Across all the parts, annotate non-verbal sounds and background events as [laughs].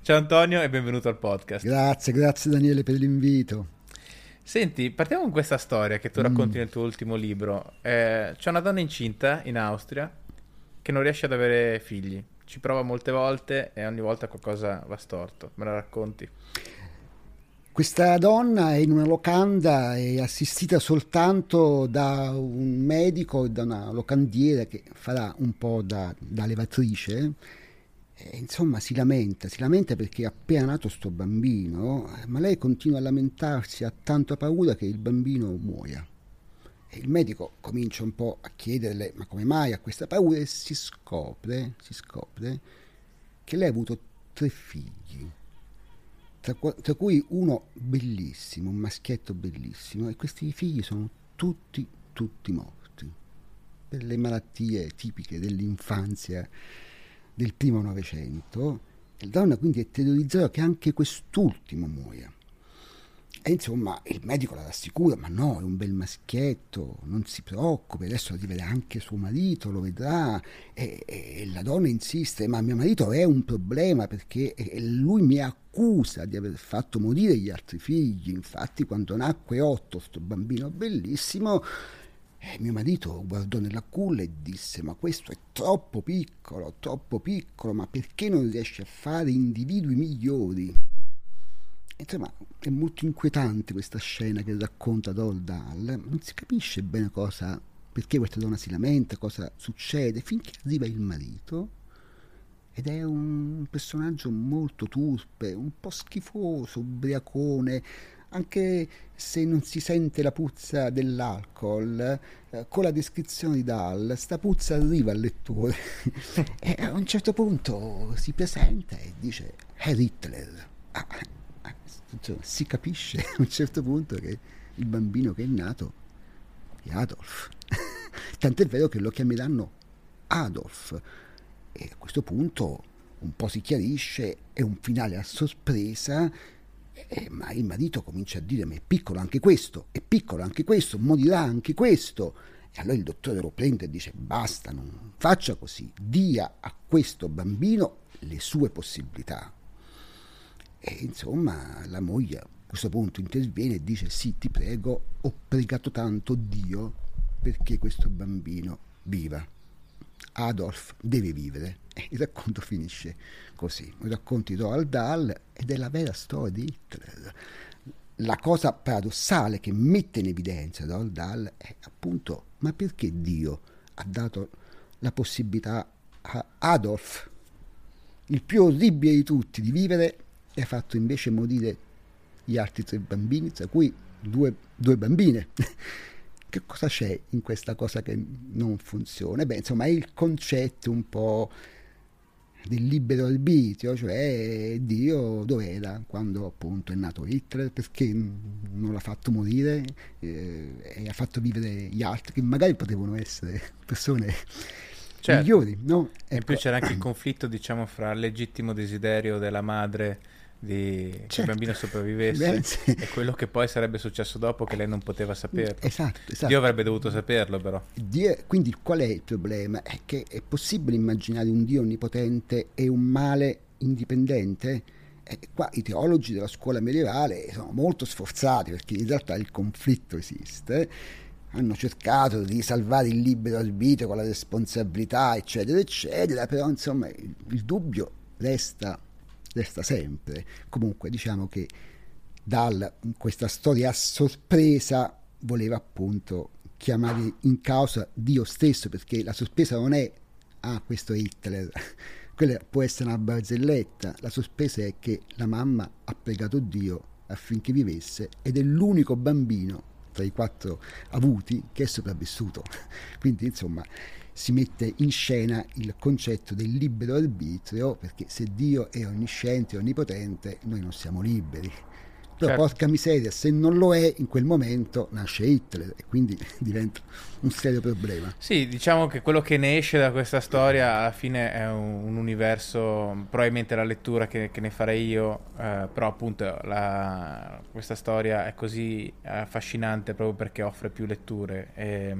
Ciao Antonio e benvenuto al podcast. Grazie, grazie Daniele per l'invito. Senti, partiamo con questa storia che tu racconti mm. nel tuo ultimo libro. Eh, c'è una donna incinta in Austria che non riesce ad avere figli. Ci prova molte volte e ogni volta qualcosa va storto. Me la racconti? Questa donna è in una locanda è assistita soltanto da un medico e da una locandiera che farà un po' da, da levatrice eh, insomma si lamenta, si lamenta perché è appena nato sto bambino, ma lei continua a lamentarsi, ha tanta paura che il bambino muoia. E il medico comincia un po' a chiederle ma come mai ha questa paura e si scopre, si scopre che lei ha avuto tre figli, tra, tra cui uno bellissimo, un maschietto bellissimo, e questi figli sono tutti, tutti morti per le malattie tipiche dell'infanzia del primo Novecento, la donna quindi è terrorizzata che anche quest'ultimo muoia. E insomma il medico la rassicura, ma no, è un bel maschietto, non si preoccupi, adesso lo rivedrà anche suo marito, lo vedrà. E, e, la donna insiste, ma mio marito è un problema perché lui mi accusa di aver fatto morire gli altri figli. Infatti quando nacque Otto, sto bambino bellissimo, e mio marito guardò nella culla e disse: Ma questo è troppo piccolo, troppo piccolo, ma perché non riesce a fare individui migliori? Insomma, è molto inquietante questa scena che racconta Roald Dahl. Non si capisce bene cosa, perché questa donna si lamenta, cosa succede, finché arriva il marito. Ed è un personaggio molto turpe, un po' schifoso, ubriacone, anche se non si sente la puzza dell'alcol, eh, con la descrizione di Dahl, sta puzza arriva al lettore [laughs] e a un certo punto si presenta e dice è Hitler. Ah, ah, si capisce [laughs] a un certo punto che il bambino che è nato è Adolf. [laughs] Tant'è vero che lo chiameranno Adolf. E a questo punto un po' si chiarisce, è un finale a sorpresa eh, ma il marito comincia a dire: Ma è piccolo anche questo, è piccolo anche questo, morirà anche questo. E allora il dottore lo prende e dice: Basta, non faccia così, dia a questo bambino le sue possibilità. E insomma, la moglie a questo punto interviene e dice: Sì, ti prego, ho pregato tanto Dio perché questo bambino viva. Adolf deve vivere. [laughs] Il racconto finisce così. I racconti di Roald Dahl ed è la vera storia di Hitler. La cosa paradossale che mette in evidenza Roald Dahl è appunto ma perché Dio ha dato la possibilità a Adolf, il più orribile di tutti, di vivere e ha fatto invece morire gli altri tre bambini, tra cui due, due bambine. [laughs] che cosa c'è in questa cosa che non funziona? Beh, insomma, è il concetto un po' del libero arbitrio, cioè Dio dov'era quando appunto è nato Hitler, perché non l'ha fatto morire eh, e ha fatto vivere gli altri, che magari potevano essere [laughs] persone certo. migliori. No? Ecco. E poi c'era anche il conflitto, diciamo, fra il legittimo desiderio della madre di certo. che il bambino sopravvivesse sì. e quello che poi sarebbe successo dopo che lei non poteva saperlo. Esatto, esatto. Dio avrebbe dovuto saperlo però. Dio, quindi qual è il problema? È che è possibile immaginare un Dio onnipotente e un male indipendente? E qua i teologi della scuola medievale sono molto sforzati perché in realtà il conflitto esiste hanno cercato di salvare il libero arbitrio con la responsabilità eccetera eccetera però insomma il, il dubbio resta resta sempre. Comunque diciamo che da questa storia a sorpresa voleva appunto chiamare in causa Dio stesso, perché la sorpresa non è ah, questo Hitler, [laughs] quella può essere una barzelletta, la sorpresa è che la mamma ha pregato Dio affinché vivesse ed è l'unico bambino tra i quattro avuti che è sopravvissuto. [laughs] Quindi insomma si mette in scena il concetto del libero arbitrio perché se Dio è onnisciente e onnipotente noi non siamo liberi. Però certo. porca miseria, se non lo è, in quel momento nasce Hitler e quindi [laughs] diventa un serio problema. Sì, diciamo che quello che ne esce da questa storia alla fine è un, un universo, probabilmente la lettura che, che ne farei io, eh, però appunto la, questa storia è così affascinante proprio perché offre più letture, e,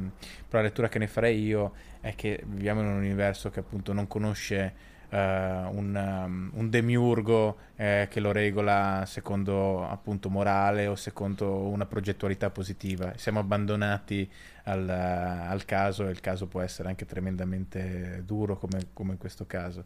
però la lettura che ne farei io è che viviamo in un universo che appunto non conosce Uh, un, um, un, demiurgo eh, che lo regola secondo appunto morale o secondo una progettualità positiva. Siamo abbandonati al, uh, al caso e il caso può essere anche tremendamente duro come, come in questo caso.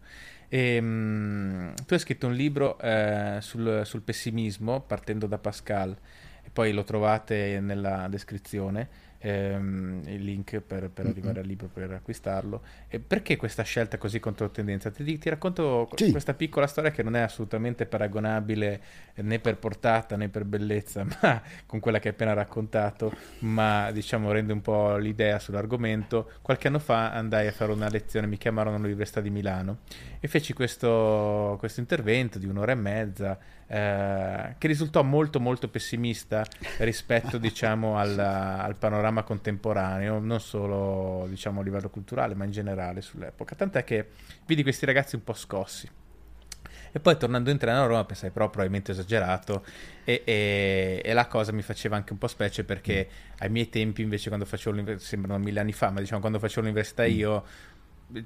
E, um, tu hai scritto un libro uh, sul, sul pessimismo partendo da Pascal e poi lo trovate nella descrizione ehm, il link per, per arrivare al libro per acquistarlo. E perché questa scelta così controtendenza? Ti, ti racconto sì. questa piccola storia che non è assolutamente paragonabile né per portata né per bellezza [laughs] ma con quella che hai appena raccontato, ma diciamo rende un po' l'idea sull'argomento. Qualche anno fa andai a fare una lezione, mi chiamarono all'Università di Milano e feci questo, questo intervento di un'ora e mezza eh, che risultò molto molto pessimista rispetto [laughs] diciamo al, al, panorama contemporaneo, non solo diciamo a livello culturale ma in generale sull'epoca, tant'è che vidi questi ragazzi un po' scossi. E poi tornando in treno a Roma pensai però probabilmente esagerato e, e, e, la cosa mi faceva anche un po' specie perché mm. ai miei tempi invece quando facevo l'università, sembrano mille anni fa, ma diciamo quando facevo l'università mm. io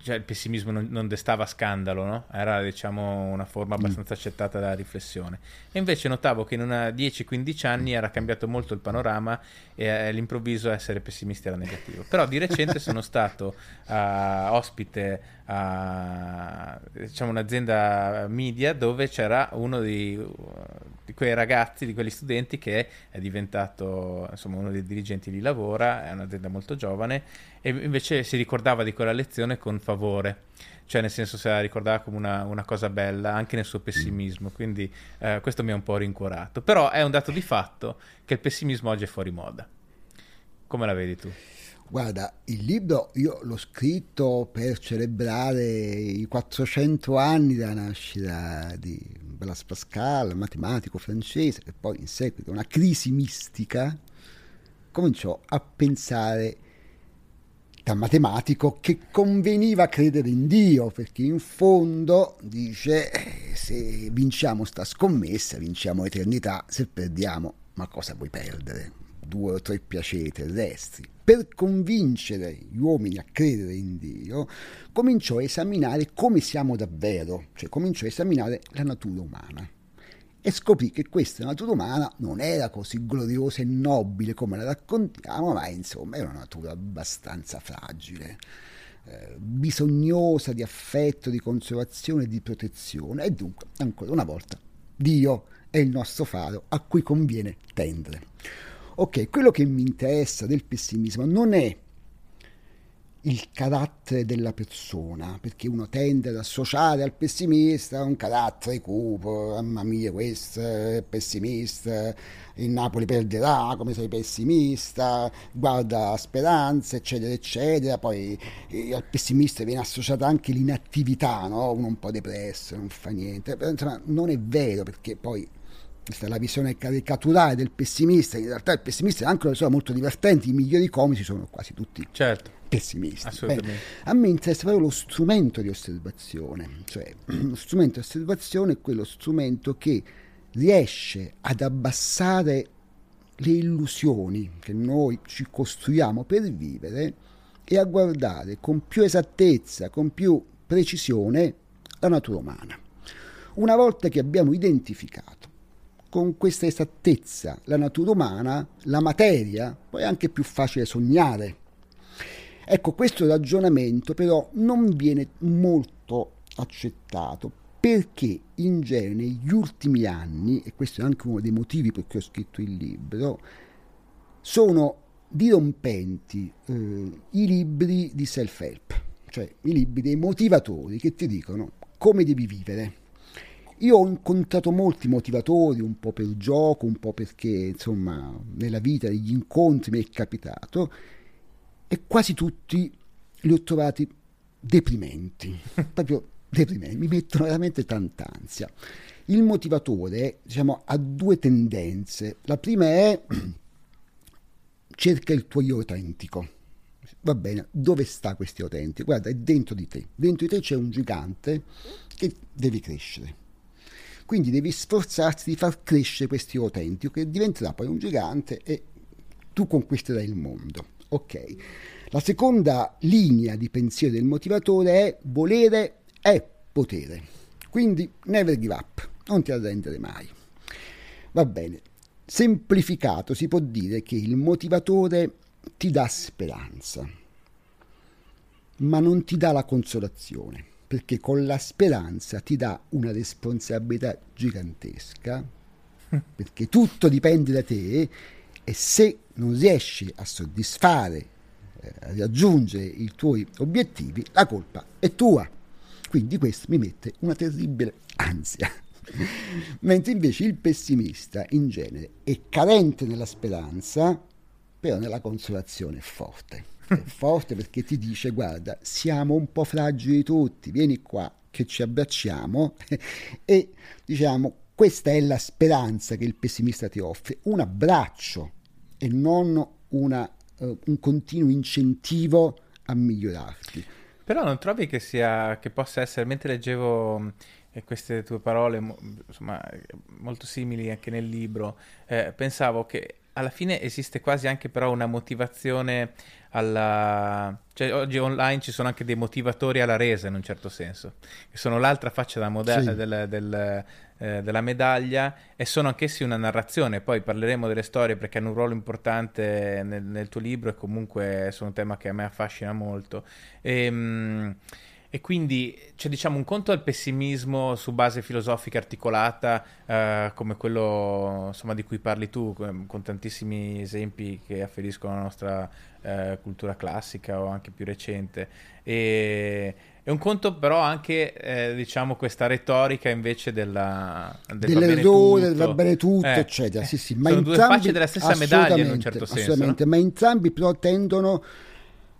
cioè, il pessimismo non, non, destava scandalo, no? era diciamo una forma mm. abbastanza accettata dalla riflessione. E invece notavo che in una 10-15 anni era cambiato molto il panorama e all'improvviso essere pessimisti era negativo. Però di recente sono stato uh, ospite a diciamo, un'azienda media dove c'era uno di, di, quei ragazzi, di quegli studenti che è diventato insomma, uno dei dirigenti lì lavora, è un'azienda molto giovane e invece si ricordava di quella lezione con favore cioè nel senso se la ricordava come una, una cosa bella anche nel suo pessimismo, quindi eh, questo mi ha un po' rincuorato. Però è un dato di fatto che il pessimismo oggi è fuori moda. Come la vedi tu? Guarda, il libro io l'ho scritto per celebrare i 400 anni dalla nascita di Blaise Pascal, matematico francese, che poi in seguito a una crisi mistica cominciò a pensare da matematico che conveniva credere in Dio, perché in fondo dice eh, se vinciamo sta scommessa, vinciamo l'eternità, se perdiamo, ma cosa vuoi perdere? Due o tre piaceri terrestri per convincere gli uomini a credere in Dio, cominciò a esaminare come siamo davvero, cioè cominciò a esaminare la natura umana. E scoprì che questa natura umana non era così gloriosa e nobile come la raccontiamo, ma insomma era una natura abbastanza fragile, eh, bisognosa di affetto, di conservazione di protezione. E dunque, ancora una volta, Dio è il nostro faro a cui conviene tendere. Ok, quello che mi interessa del pessimismo non è il carattere della persona, perché uno tende ad associare al pessimista un carattere cupo, mamma mia questo è pessimista, il Napoli perderà, come sei pessimista, guarda la speranza, eccetera, eccetera, poi eh, al pessimista viene associata anche l'inattività, no? uno un po' depresso, non fa niente, però insomma non è vero perché poi questa è la visione caricaturale del pessimista, in realtà il pessimista è anche una persona molto divertente, i migliori comici sono quasi tutti certo. pessimisti. Assolutamente. Beh, a me interessa proprio lo strumento di osservazione, cioè [clears throat] lo strumento di osservazione è quello strumento che riesce ad abbassare le illusioni che noi ci costruiamo per vivere e a guardare con più esattezza, con più precisione la natura umana. Una volta che abbiamo identificato con questa esattezza la natura umana, la materia, poi è anche più facile sognare. Ecco, questo ragionamento però non viene molto accettato perché in genere negli ultimi anni, e questo è anche uno dei motivi per cui ho scritto il libro, sono dirompenti eh, i libri di self-help, cioè i libri dei motivatori che ti dicono come devi vivere. Io ho incontrato molti motivatori, un po' per gioco, un po' perché insomma nella vita degli incontri mi è capitato, e quasi tutti li ho trovati deprimenti, [laughs] proprio deprimenti, mi mettono veramente tanta ansia. Il motivatore, diciamo, ha due tendenze. La prima è [clears throat] cerca il tuo io autentico. Va bene, dove sta questo io autentico? Guarda, è dentro di te. Dentro di te c'è un gigante che devi crescere. Quindi devi sforzarti di far crescere questo io autentico che diventerà poi un gigante e tu conquisterai il mondo. Ok. La seconda linea di pensiero del motivatore è volere è potere. Quindi never give up, non ti arrendere mai. Va bene. Semplificato si può dire che il motivatore ti dà speranza, ma non ti dà la consolazione, perché con la speranza ti dà una responsabilità gigantesca, [laughs] perché tutto dipende da te e se non riesci a soddisfare, eh, a raggiungere i tuoi obiettivi, la colpa è tua. Quindi questo mi mette una terribile ansia. [laughs] Mentre invece il pessimista in genere è carente nella speranza, però nella consolazione è forte. È [laughs] forte perché ti dice guarda, siamo un po' fragili tutti, vieni qua che ci abbracciamo [laughs] e diciamo questa è la speranza che il pessimista ti offre, un abbraccio e non una, uh, un continuo incentivo a migliorarti. Però non trovi che sia che possa essere mentre leggevo e queste tue parole insomma molto simili anche nel libro eh, pensavo che alla fine esiste quasi anche però una motivazione alla... Cioè, oggi online ci sono anche dei motivatori alla resa in un certo senso, che sono l'altra faccia della, moda- sì. del, del, eh, della medaglia e sono anch'essi una narrazione. Poi parleremo delle storie perché hanno un ruolo importante nel, nel tuo libro e comunque sono un tema che a me affascina molto. E, ehm, mh, e quindi c'è diciamo un conto al pessimismo su base filosofica articolata eh, come quello insomma, di cui parli tu, con tantissimi esempi che afferiscono alla nostra eh, cultura classica o anche più recente. E, è un conto però anche eh, diciamo questa retorica invece della, del dell'errore, va bene tutto, eh, eccetera. Sì, sì, ma sono due facce della stessa medaglia in un certo senso. No? Ma entrambi però tendono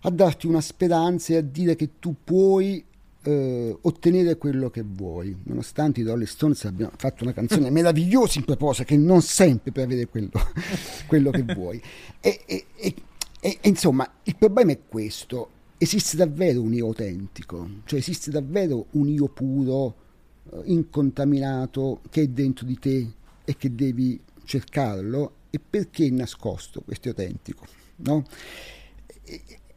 a darti una speranza e a dire che tu puoi eh, ottenere quello che vuoi, nonostante i Rolling Stones abbiano fatto una canzone [laughs] meravigliosa in proposito che non sempre per avere quello, [laughs] quello che vuoi. E, e, e, e, insomma, il problema è questo, esiste davvero un io autentico, cioè esiste davvero un io puro, eh, incontaminato, che è dentro di te e che devi cercarlo, e perché è nascosto questo autentico? No?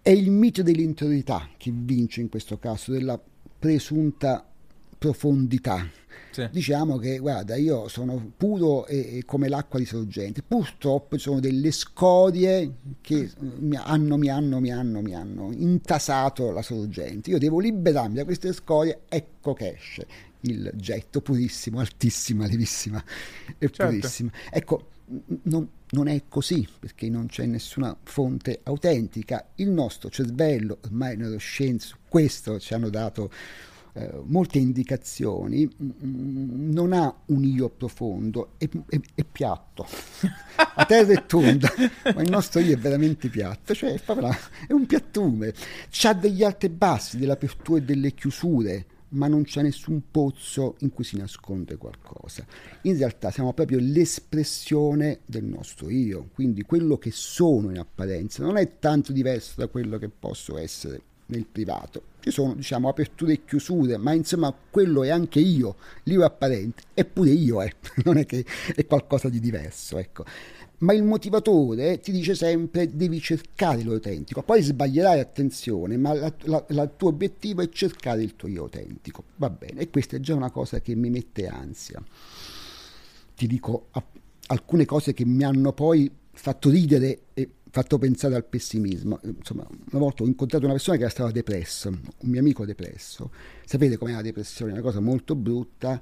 È il mito dell'interiorità che vince in questo caso, della presunta profondità. Sì. Diciamo che, guarda, io sono puro e, e come l'acqua di sorgente. Purtroppo ci sono delle scorie che mi hanno, mi hanno, mi hanno, mi hanno intasato la sorgente. Io devo liberarmi da queste scorie, ecco che esce il getto purissimo, altissima, levissima e certo. purissima. Ecco, non, non, è così perché non c'è nessuna fonte autentica. Il nostro cervello, ormai neuroscienze su questo ci hanno dato eh, molte indicazioni, mm, non ha un io profondo, è, è, è piatto. La terra è tonda, [laughs] ma il nostro io è veramente piatto, cioè è un piattume. Ha degli alti e bassi, delle aperture e delle chiusure ma non c'è nessun pozzo in cui si nasconde qualcosa. In realtà siamo proprio l'espressione del nostro io, quindi quello che sono in apparenza non è tanto diverso da quello che posso essere nel privato. Ci sono, diciamo, aperture e chiusure, ma insomma quello è anche io, l'io apparente, eppure io è, [laughs] non è che è qualcosa di diverso, ecco ma il motivatore ti dice sempre devi cercare l'autentico. Poi sbaglierai, attenzione, ma il tuo obiettivo è cercare il tuo io autentico. Va bene, e questa è già una cosa che mi mette ansia. Ti dico alcune cose che mi hanno poi fatto ridere e fatto pensare al pessimismo. Insomma, una volta ho incontrato una persona che era stata depresso, un mio amico depresso. Sapete com'è la depressione? Una cosa molto brutta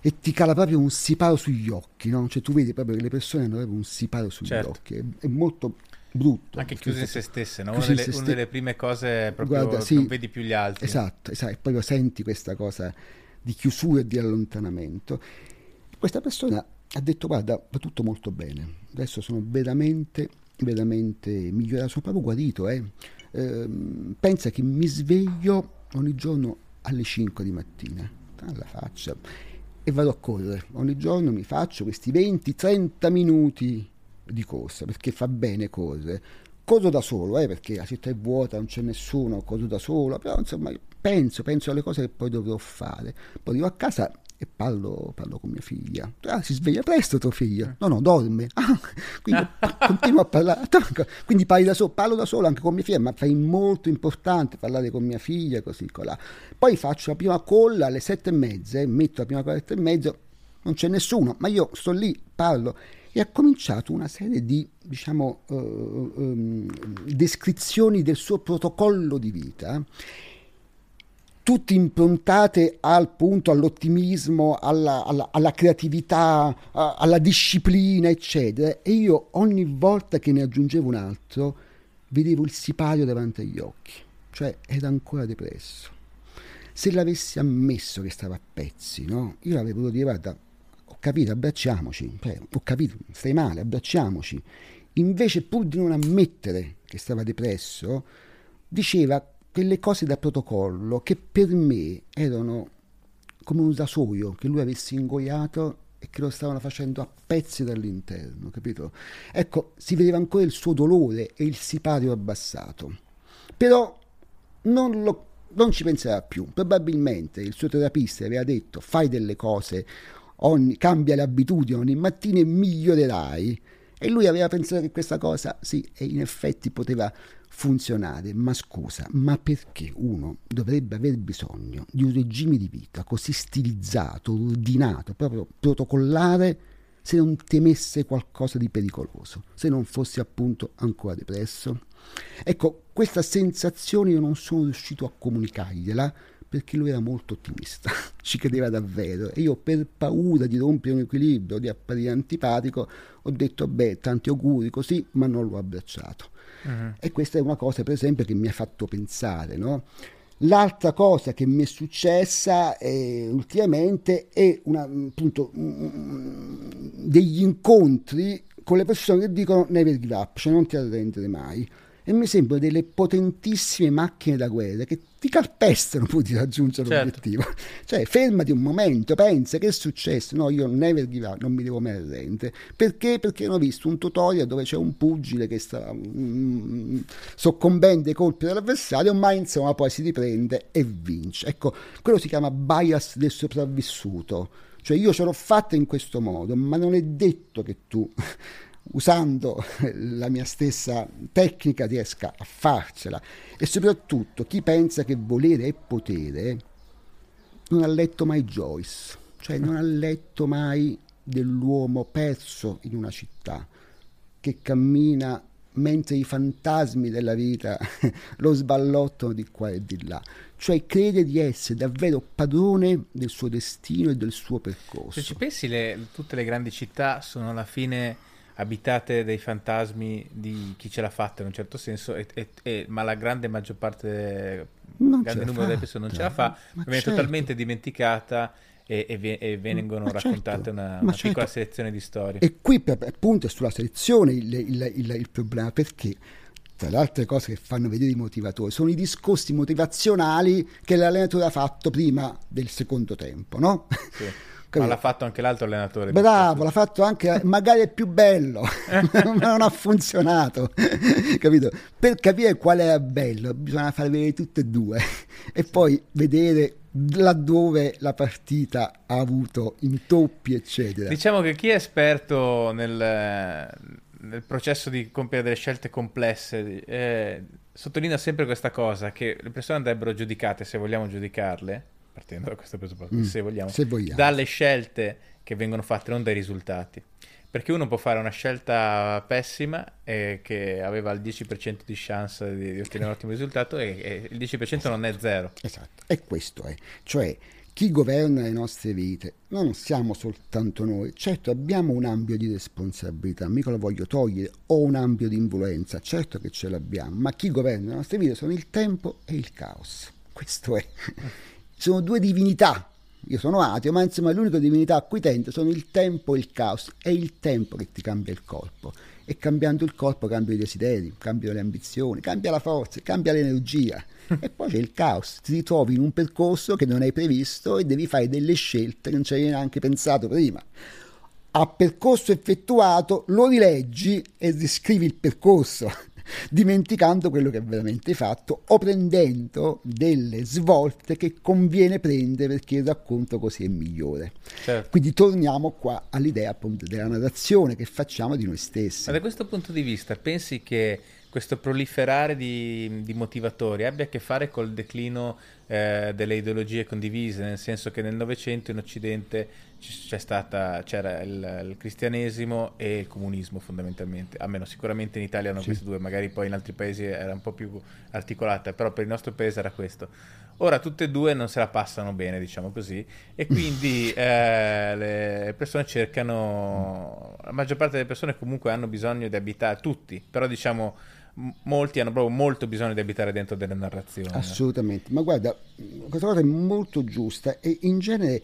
e ti cala proprio un siparo sugli occhi, no? Cioè tu vedi proprio che le persone hanno proprio un siparo sugli Certo. occhi. È, è molto brutto. Anche chiuse in se stesse, no? Una delle, se una delle prime cose proprio Guarda, sì. non vedi più gli altri. Esatto, esatto, e proprio senti questa cosa di chiusura e di allontanamento. Questa persona ha detto guarda, va tutto molto bene, adesso sono veramente, veramente migliorato, sono proprio guarito. Eh. Ehm, pensa che mi sveglio ogni giorno alle 5 di mattina, alla faccia, e vado a correre. Ogni giorno mi faccio questi 20-30 minuti di corsa, perché fa bene correre. Corro da solo, eh, perché la città è vuota, non c'è nessuno, corro da solo, però insomma penso, penso alle cose che poi dovrò fare. Poi arrivo a casa e parlo, parlo con mia figlia. Ah, si sveglia presto tuo figlio? No, no, dorme. [laughs] Ah, quindi continuo a parlare. [laughs] Quindi da solo, parlo da solo anche con mia figlia, ma fai molto importante parlare con mia figlia, così colà. Poi faccio la prima call alle sette e mezza, metto la prima call alle sette e mezza, non c'è nessuno, ma io sto lì, parlo. E ha cominciato una serie di, diciamo, eh, ehm, descrizioni del suo protocollo di vita tutte improntate al punto all'ottimismo, alla, alla, alla creatività, alla disciplina, eccetera. E io ogni volta che ne aggiungevo un altro, vedevo il sipario davanti agli occhi, cioè era ancora depresso. Se l'avessi ammesso che stava a pezzi, no? Io avrei voluto dire, guarda, ho capito, abbracciamoci, cioè, ho capito, stai male, abbracciamoci. Invece, pur di non ammettere che stava depresso, diceva quelle cose da protocollo che per me erano come un rasoio che lui avesse ingoiato e che lo stavano facendo a pezzi dall'interno, capito? Ecco, si vedeva ancora il suo dolore e il sipario abbassato. Però non, lo- non ci penserà più. Probabilmente il suo terapista aveva detto fai delle cose, ogni- cambia le abitudini ogni mattina e migliorerai. E lui aveva pensato che questa cosa, sì, e in effetti poteva funzionare. Ma scusa, ma perché uno dovrebbe aver bisogno di un regime di vita così stilizzato, ordinato, proprio protocollare, se non temesse qualcosa di pericoloso, se non fosse appunto ancora depresso? Ecco, questa sensazione io non sono riuscito a comunicargliela perché lui era molto ottimista, [laughs] ci credeva davvero e io per paura di rompere un equilibrio, di apparire antipatico, ho detto beh, tanti auguri così, ma non l'ho abbracciato. Mhm. E questa è una cosa, per esempio, che mi ha fatto pensare, no? L'altra cosa che mi è successa eh, ultimamente è una, appunto, mm, degli incontri con le persone che dicono never give up, cioè non ti arrendere mai. E mi sembrano delle potentissime macchine da guerra che ti calpestano pur di raggiungere Certo. l'obiettivo. [laughs] Cioè, fermati un momento, pensa che è successo. No, io never give up, non mi devo mai arrendere. Perché? Perché ho visto un tutorial dove c'è un pugile che sta mm, soccombendo ai colpi dell'avversario, ma insomma poi si riprende e vince. Ecco, quello si chiama bias del sopravvissuto. Cioè io ce l'ho fatta in questo modo, ma non è detto che tu [laughs] usando la mia stessa tecnica riesca a farcela e soprattutto chi pensa che volere è potere non ha letto mai Joyce, cioè non ha letto mai dell'uomo perso in una città che cammina mentre i fantasmi della vita [laughs] lo sballottano di qua e di là, cioè crede di essere davvero padrone del suo destino e del suo percorso. Se ci pensi, le- tutte le grandi città sono alla fine abitate dai fantasmi di chi ce l'ha fatta in un certo senso, e- e- e- ma la grande maggior parte, Non il grande numero delle persone non ce la fatta, fa, viene certo. totalmente dimenticata e, e vengono Ma certo, raccontate una, ma una certo. piccola selezione di storie. E qui per- appunto è sulla selezione il, il- il- il problema, perché tra le altre cose che fanno vedere i motivatori sono i discorsi motivazionali che l'allenatore ha fatto prima del secondo tempo, no? Sì. [laughs] Ma Capito? l'ha fatto anche l'altro allenatore. Bravo, l'ha fatto anche, magari è più bello, [laughs] ma non ha funzionato, capito? Per capire qual era bello bisogna far vedere tutte e due e poi vedere laddove la partita ha avuto intoppi, eccetera. Diciamo che chi è esperto nel, nel processo di compiere delle scelte complesse eh, sottolinea sempre questa cosa, che le persone andrebbero giudicate, se vogliamo giudicarle, partendo da questo presupposto, Mm, se vogliamo, se vogliamo. dalle scelte che vengono fatte, non dai risultati. Perché uno può fare una scelta pessima e che aveva il 10% di chance di, di ottenere un ottimo risultato e, e, il 10% non è zero. Esatto, e questo è. Cioè, chi governa le nostre vite non siamo soltanto noi. Certo, abbiamo un ambito di responsabilità, mica lo voglio togliere, o un ambito di influenza, certo che ce l'abbiamo, ma chi governa le nostre vite sono il tempo e il caos. Questo è. Sono due divinità io sono ateo, ma insomma l'unica divinità a cui tento sono il tempo e il caos. È il tempo che ti cambia il corpo. E cambiando il corpo cambia i desideri, cambiano le ambizioni, cambia la forza, cambia l'energia. [laughs] e poi c'è il caos. Ti ritrovi in un percorso che non hai previsto e devi fare delle scelte che non ci avevi neanche pensato prima. A percorso effettuato lo rileggi e riscrivi il percorso dimenticando quello che è veramente fatto o prendendo delle svolte che conviene prendere perché il racconto così è migliore. Certo. Quindi torniamo qua all'idea appunto della narrazione che facciamo di noi stessi. Ma da questo punto di vista pensi che questo proliferare di, di, motivatori abbia a che fare col declino eh, delle ideologie condivise, nel senso che nel Novecento in Occidente stata, c'era il, il, cristianesimo e il comunismo fondamentalmente, almeno sicuramente in Italia erano sì. questi due, magari poi in altri paesi era un po' più articolata, però per il nostro paese era questo. Ora tutte e due non se la passano bene, diciamo così, e quindi [laughs] eh, le persone cercano, la maggior parte delle persone comunque hanno bisogno di abitare, tutti, però diciamo molti hanno proprio molto bisogno di abitare dentro delle narrazioni. Assolutamente, ma guarda, questa cosa è molto giusta e in genere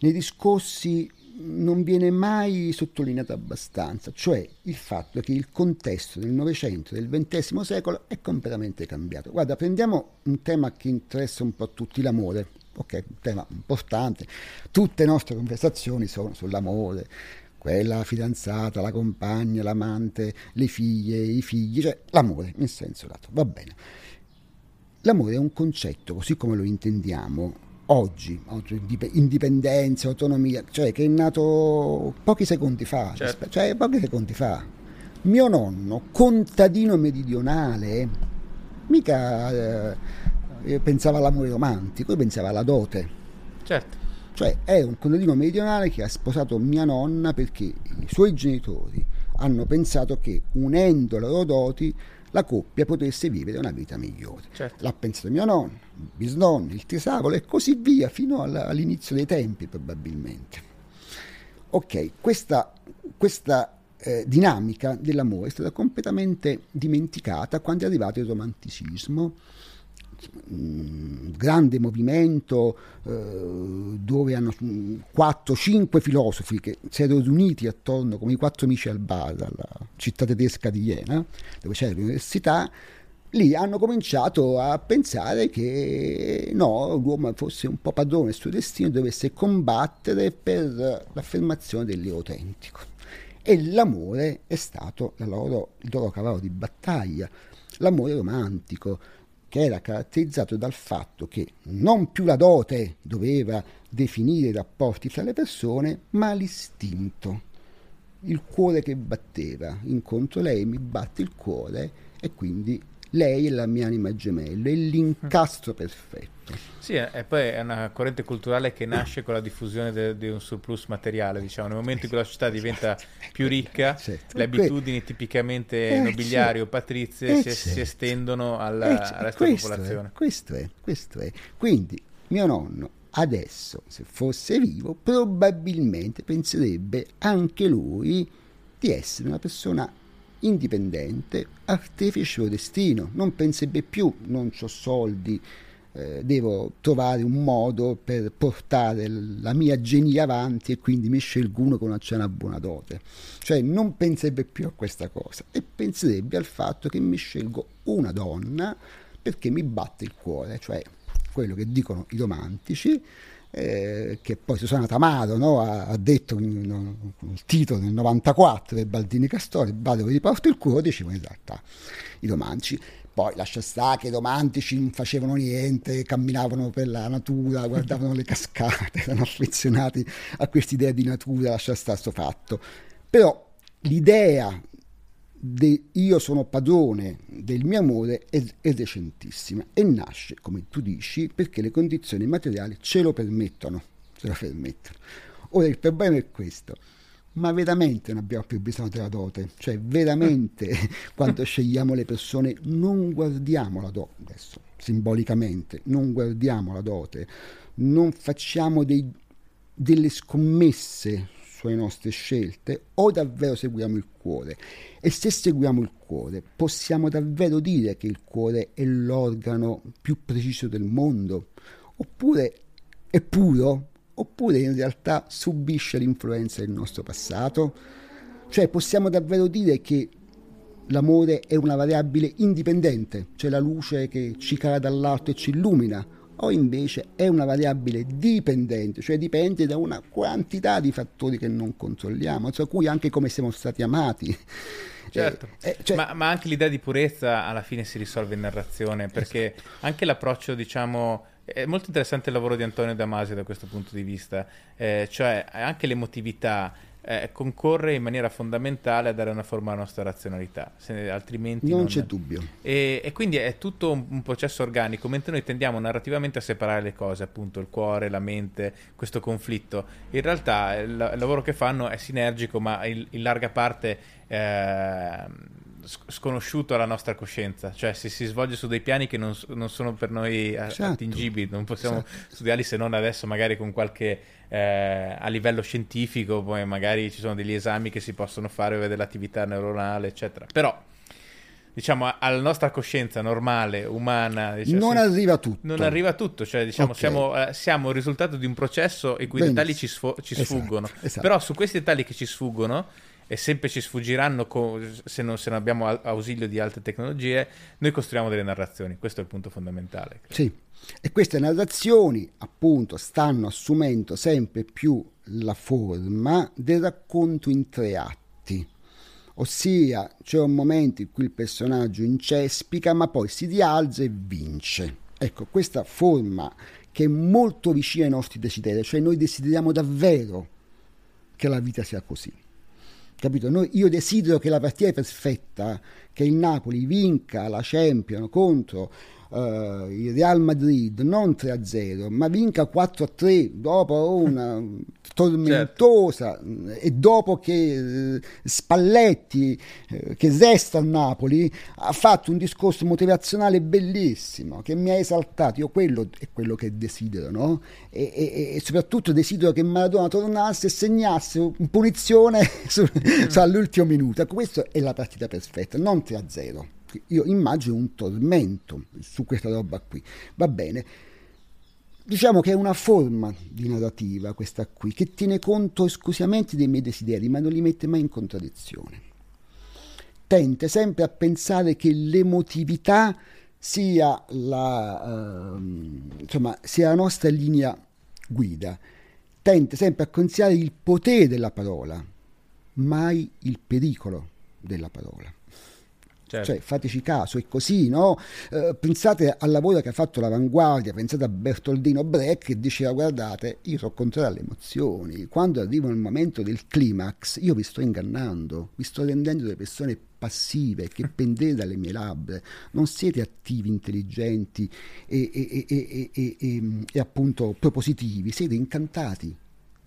nei discorsi non viene mai sottolineato abbastanza, cioè il fatto che il contesto del Novecento del XX secolo è completamente cambiato. Guarda, prendiamo un tema che interessa un po' a tutti, l'amore, ok, un tema importante, tutte le nostre conversazioni sono sull'amore, quella fidanzata, la compagna, l'amante, le figlie, i figli, cioè l'amore in senso lato, va bene. L'amore è un concetto, così come lo intendiamo, oggi, indipendenza, autonomia, cioè che è nato pochi secondi fa, certo. cioè pochi secondi fa. Mio nonno, contadino meridionale, mica eh, pensava all'amore romantico, pensava alla dote. Certo. Cioè è un contadino meridionale che ha sposato mia nonna perché i suoi genitori hanno pensato che unendo le loro doti la coppia potesse vivere una vita migliore. Certo. L'ha pensato mio nonno, il bisnonno, il tesavolo e così via fino all'inizio dei tempi probabilmente. Ok, questa, questa eh, dinamica dell'amore è stata completamente dimenticata quando è arrivato il romanticismo grande movimento eh, dove hanno 4-5 filosofi che si erano riuniti attorno come i quattro amici al bar alla città tedesca di Jena dove c'era l'università lì hanno cominciato a pensare che no, l'uomo fosse un po' padrone del suo destino e dovesse combattere per l'affermazione dell'io autentico e l'amore è stato loro, il loro cavallo di battaglia l'amore romantico che era caratterizzato dal fatto che non più la dote doveva definire i rapporti fra le persone, ma l'istinto, il cuore che batteva. Incontro lei, mi batte il cuore e quindi lei è la mia anima gemella, è l'incastro perfetto. Sì, e poi è una corrente culturale che nasce con la diffusione di un surplus materiale, diciamo, nel momento in cui la società diventa [laughs] più ricca, certo. le abitudini tipicamente eh, nobiliari o patrizie eh, si, si, estendono alla, eh, al resto della popolazione. È, questo è, questo è. Quindi mio nonno adesso, se fosse vivo, probabilmente penserebbe anche lui di essere una persona indipendente, artefice destino, non penserebbe più, non ho soldi, eh, devo trovare un modo per portare la mia genia avanti e quindi mi scelgo uno con una buona dote. Cioè non penserebbe più a questa cosa e penserebbe al fatto che mi scelgo una donna perché mi batte il cuore, cioè quello che dicono i romantici, eh, che poi Susanna Tamaro no, ha, ha, detto in, il titolo nel 94 del Baldini Castori, vado vi porto il cuore, dicevo in realtà i romantici. Poi lascia stare che i romantici non facevano niente, camminavano per la natura, [laughs] guardavano le cascate, erano affezionati a questa idea di natura, lascia stare sto fatto. Però l'idea de io sono padrone del mio amore è, è recentissima e nasce, come tu dici, perché le condizioni materiali ce lo permettono. Ce lo permettono. Ora il problema è questo. ma veramente non abbiamo più bisogno della dote, cioè veramente [laughs] [laughs] quando scegliamo le persone non guardiamo la dote, adesso simbolicamente, non guardiamo la dote, non facciamo dei, delle scommesse sulle nostre scelte o davvero seguiamo il cuore? E se seguiamo il cuore, possiamo davvero dire che il cuore è l'organo più preciso del mondo? Oppure è puro? Oppure in realtà subisce l'influenza del nostro passato? Cioè possiamo davvero dire che l'amore è una variabile indipendente, cioè la luce che ci cala dall'alto e ci illumina, o invece è una variabile dipendente, cioè dipende da una quantità di fattori che non controlliamo, tra cui anche come siamo stati amati. [laughs] Certo, eh, eh, cioè... ma, ma, anche l'idea di purezza alla fine si risolve in narrazione, perché esatto. anche l'approccio, diciamo, è molto interessante il lavoro di Antonio Damasio da questo punto di vista, eh, cioè anche l'emotività eh, concorre in maniera fondamentale a dare una forma alla nostra razionalità, se, altrimenti non, non, c'è dubbio. E, e, quindi è tutto un, un, processo organico, mentre noi tendiamo narrativamente a separare le cose, appunto il cuore, la mente, questo conflitto. In realtà il, il lavoro che fanno è sinergico, ma in, in larga parte eh, sconosciuto alla nostra coscienza, cioè se si svolge su dei piani che non, non sono per noi esatto. attingibili, non possiamo esatto. studiarli se non adesso magari con qualche eh, a livello scientifico, poi magari ci sono degli esami che si possono fare, vedere l'attività neuronale, eccetera. Però diciamo alla nostra coscienza normale, umana, diciamo, non arriva tutto. Non arriva tutto, cioè diciamo okay. siamo, eh, siamo, il risultato di un processo in cui i dettagli ci, sfo- ci esatto, sfuggono. Esatto. Però su questi dettagli che ci sfuggono e sempre ci sfuggiranno co- se, non, se, non, abbiamo ausilio di altre tecnologie, noi costruiamo delle narrazioni, questo è il punto fondamentale. Credo. Sì, e queste narrazioni appunto stanno assumendo sempre più la forma del racconto in tre atti. Ossia, c'è un momento in cui il personaggio incespica, ma poi si rialza e vince. Ecco, questa forma che è molto vicina ai nostri desideri, cioè noi desideriamo davvero che la vita sia così. Capito? Noi, io desidero che la partita è perfetta, che il Napoli vinca la Champions contro uh, il Real Madrid non 3-0, ma vinca 4-3 dopo una [laughs] tormentosa certo. e dopo che uh, Spalletti, uh, che resta a Napoli, ha fatto un discorso motivazionale bellissimo che mi ha esaltato. Io quello è quello che desidero, no? E, e, e soprattutto desidero che Maradona tornasse e segnasse punizione [laughs] su, mm. all'ultimo minuto. Ecco, questa è la partita perfetta, non 3-0 io immagino un tormento su questa roba qui. Va bene. Diciamo che è una forma di narrativa questa qui, che tiene conto esclusivamente dei miei desideri, ma non li mette mai in contraddizione. Tende sempre a pensare che l'emotività sia la, uh, insomma, sia la nostra linea guida. Tende sempre a considerare il potere della parola, mai il pericolo della parola. Certo. Cioè, fateci caso, è così, no? Eh, pensate al lavoro che ha fatto l'Avanguardia, pensate a Bertoldino Brecht che diceva guardate, io so controllare le emozioni, quando arriva il momento del climax io vi sto ingannando, vi sto rendendo delle persone passive che pendete dalle mie labbra, non siete attivi, intelligenti e, e, e, e appunto propositivi, siete incantati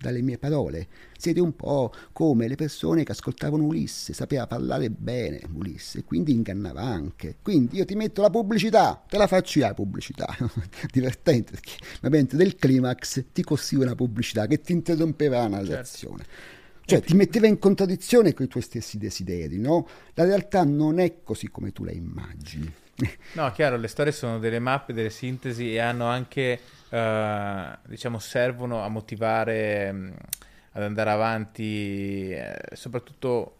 dalle mie parole. Siete un po' come le persone che ascoltavano Ulisse, sapeva parlare bene Ulisse, quindi ingannava anche. Quindi io ti metto la pubblicità, te la faccio io la pubblicità. [laughs] Divertente, perché ovviamente del climax ti costruiva una pubblicità che ti interrompeva la narrazione. Certo. Cioè ti metteva in contraddizione con i tuoi stessi desideri, no? La realtà non è così come tu la immagini. No, chiaro, le storie sono delle mappe, delle sintesi e hanno anche uh, diciamo, servono a motivare mh, ad andare avanti, eh, soprattutto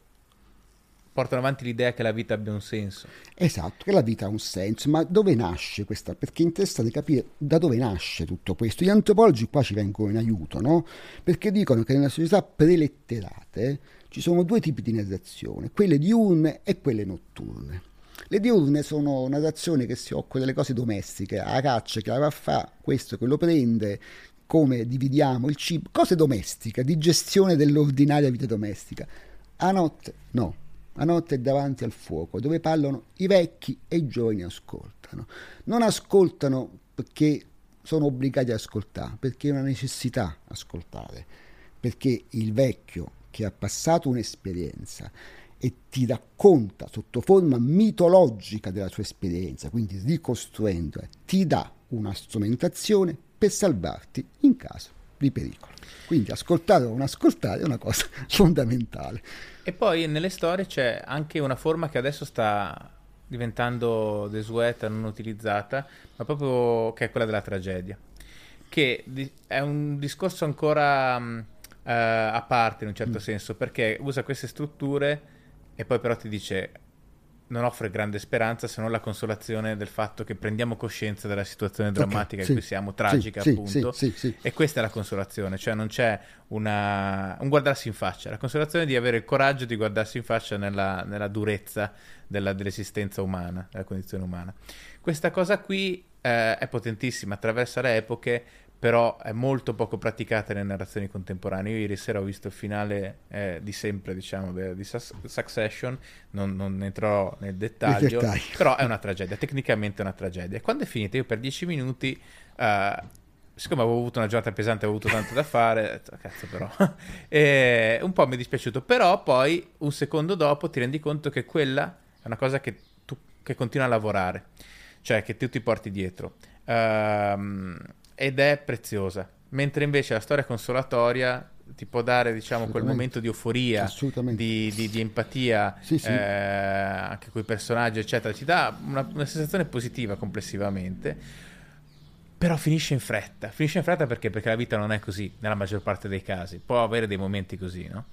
portano avanti l'idea che la vita abbia un senso. Esatto, che la vita ha un senso, ma dove nasce questa? Perché interessa di capire da dove nasce tutto questo. Gli antropologi qua ci vengono in aiuto, no? Perché dicono che nelle società preletterate ci sono due tipi di narrazione, quelle diurne e quelle notturne. Le diurne sono narrazioni che si occupano delle cose domestiche, la caccia, che la va a fare, questo che lo prende, come dividiamo il cibo, cose domestiche, di gestione dell'ordinaria vita domestica. A notte no, a notte è davanti al fuoco, dove parlano i vecchi e i giovani ascoltano. Non ascoltano perché sono obbligati ad ascoltare, perché è una necessità ascoltare, perché il vecchio che ha passato un'esperienza e ti racconta sotto forma mitologica della sua esperienza, quindi ricostruendola, ti dà una strumentazione per salvarti in caso di pericolo. Quindi ascoltare o non ascoltare è una cosa [laughs] fondamentale. E poi nelle storie c'è anche una forma che adesso sta diventando desueta, non utilizzata, ma proprio che è quella della tragedia, che è un discorso ancora uh, a parte in un certo mm. senso, perché usa queste strutture e poi però ti dice non offre grande speranza se non la consolazione del fatto che prendiamo coscienza della situazione drammatica okay, in sì, cui siamo, tragica sì, appunto, sì, e questa è la consolazione, cioè non c'è una, un guardarsi in faccia, la consolazione di avere il coraggio di guardarsi in faccia nella, nella durezza della, dell'esistenza umana, della condizione umana. Questa cosa qui eh, è potentissima, attraversa le epoche, però è molto poco praticata nelle narrazioni contemporanee. Io ieri sera ho visto il finale eh, di sempre, diciamo, de, di Succession, non, non entrerò nel dettaglio, però è una tragedia, tecnicamente è una tragedia. Quando è finita, io per dieci minuti, uh, siccome avevo avuto una giornata pesante, avevo avuto tanto da fare, cazzo però, [laughs] e un po' mi è dispiaciuto, però poi un secondo dopo ti rendi conto che quella è una cosa che, tu, che continua a lavorare, cioè che tu ti porti dietro. Um, ed è preziosa. Mentre invece la storia consolatoria ti può dare diciamo quel momento di euforia, di, di, di, empatia sì, sì. Eh, anche con i personaggi eccetera, ti dà una, una, sensazione positiva complessivamente, però finisce in fretta, finisce in fretta perché? Perché la vita non è così nella maggior parte dei casi, può avere dei momenti così, no?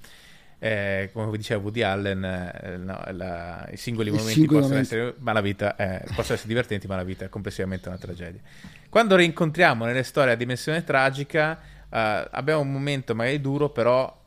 Eh, come diceva Woody Allen, eh, no, la, i singoli momenti singoli possono, momenti. Essere, ma la vita è, possono essere divertenti, ma la vita è complessivamente una tragedia. Quando rincontriamo nelle storie a dimensione tragica, eh, abbiamo un momento magari duro, però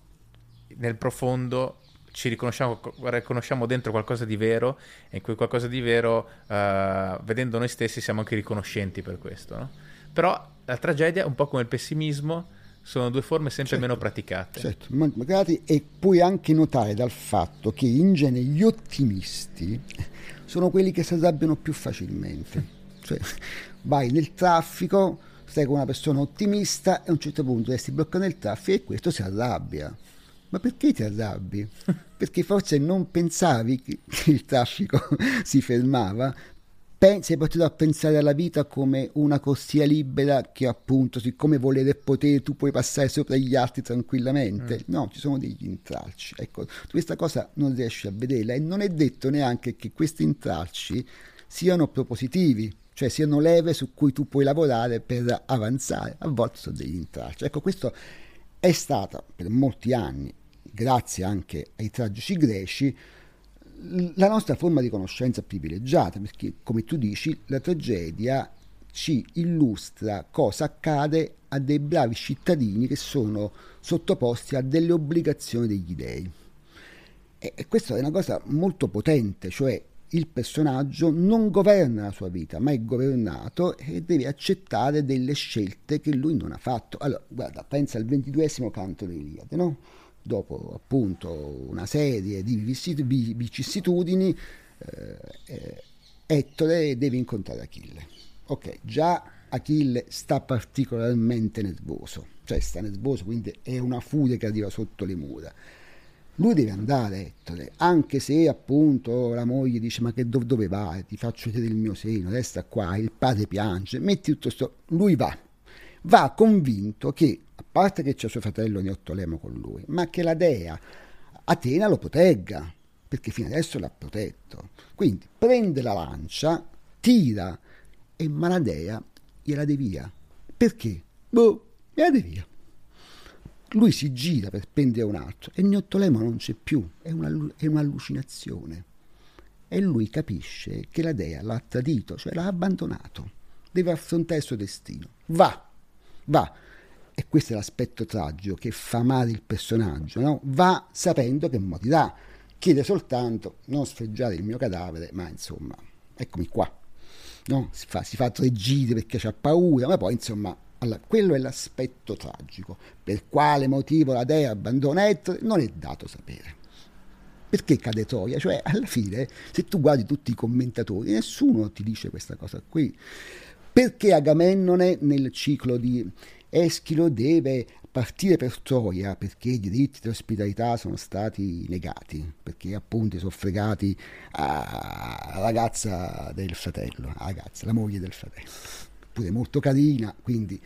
nel profondo ci riconosciamo, riconosciamo dentro qualcosa di vero e in quel qualcosa di vero, eh, vedendo noi stessi, siamo anche riconoscenti per questo. No? Però la tragedia, un po' come il pessimismo, sono due forme sempre certo, meno praticate. Certo, magari e puoi anche notare dal fatto che in genere gli ottimisti sono quelli che si arrabbiano più facilmente. [laughs] Cioè, vai nel traffico, stai con una persona ottimista e a un certo punto resti bloccato nel traffico e questo si arrabbia. Ma perché ti arrabbi? [laughs] Perché forse non pensavi che il traffico [laughs] si fermava, sei portato a pensare alla vita come una corsia libera che appunto siccome volere potere tu puoi passare sopra gli altri tranquillamente. Mm. no ci sono degli intralci. Ecco questa cosa non riesci a vederla e non è detto neanche che questi intralci siano propositivi cioè siano leve su cui tu puoi lavorare per avanzare. A volte sono degli intralci. Ecco questo è stata per molti anni grazie anche ai tragici greci la nostra forma di conoscenza privilegiata, perché come tu dici, la tragedia ci illustra cosa accade a dei bravi cittadini che sono sottoposti a delle obbligazioni degli dei. E, e questa è una cosa molto potente, cioè il personaggio non governa la sua vita, ma è governato e deve accettare delle scelte che lui non ha fatto. Allora, guarda, pensa al ventiduesimo canto dell'Iliade, no? Dopo appunto una serie di vicissitudini, eh, Ettore deve incontrare Achille. Ok, già Achille sta particolarmente nervoso, cioè sta nervoso, quindi è una furia che arriva sotto le mura. Lui deve andare, Ettore, anche se appunto la moglie dice ma che do- dove vai? Ti faccio vedere il mio seno, resta qua, il padre piange, metti tutto sto... Lui va, va convinto che a parte che c'è suo fratello Neottolemo con lui, ma che la dea Atena lo protegga, perché fino adesso l'ha protetto. Quindi prende la lancia, tira e Maladea gliela devia. Perché? Boh, gliela devia. Lui si gira per prendere un altro e Neottolemo non c'è più, è, una, è un'allucinazione. E lui capisce che la dea l'ha tradito, cioè l'ha abbandonato. Deve affrontare il suo destino. Va, va e questo è l'aspetto tragico che fa male il personaggio, no? va sapendo che morirà, chiede soltanto non sfreggiare il mio cadavere, ma insomma, eccomi qua. No? Si, fa, si fa tre giri perché c'ha paura, ma poi insomma, allora, quello è l'aspetto tragico. Per quale motivo la dea abbandona Ettore non è dato sapere. Perché cade Troia? Cioè, alla fine, se tu guardi tutti i commentatori, nessuno ti dice questa cosa qui. Perché Agamennone nel ciclo di Eschilo deve partire per Troia? Perché i diritti di ospitalità sono stati negati, perché appunto sono fregati a ragazza del fratello, ragazza, la moglie del fratello, pure molto carina, quindi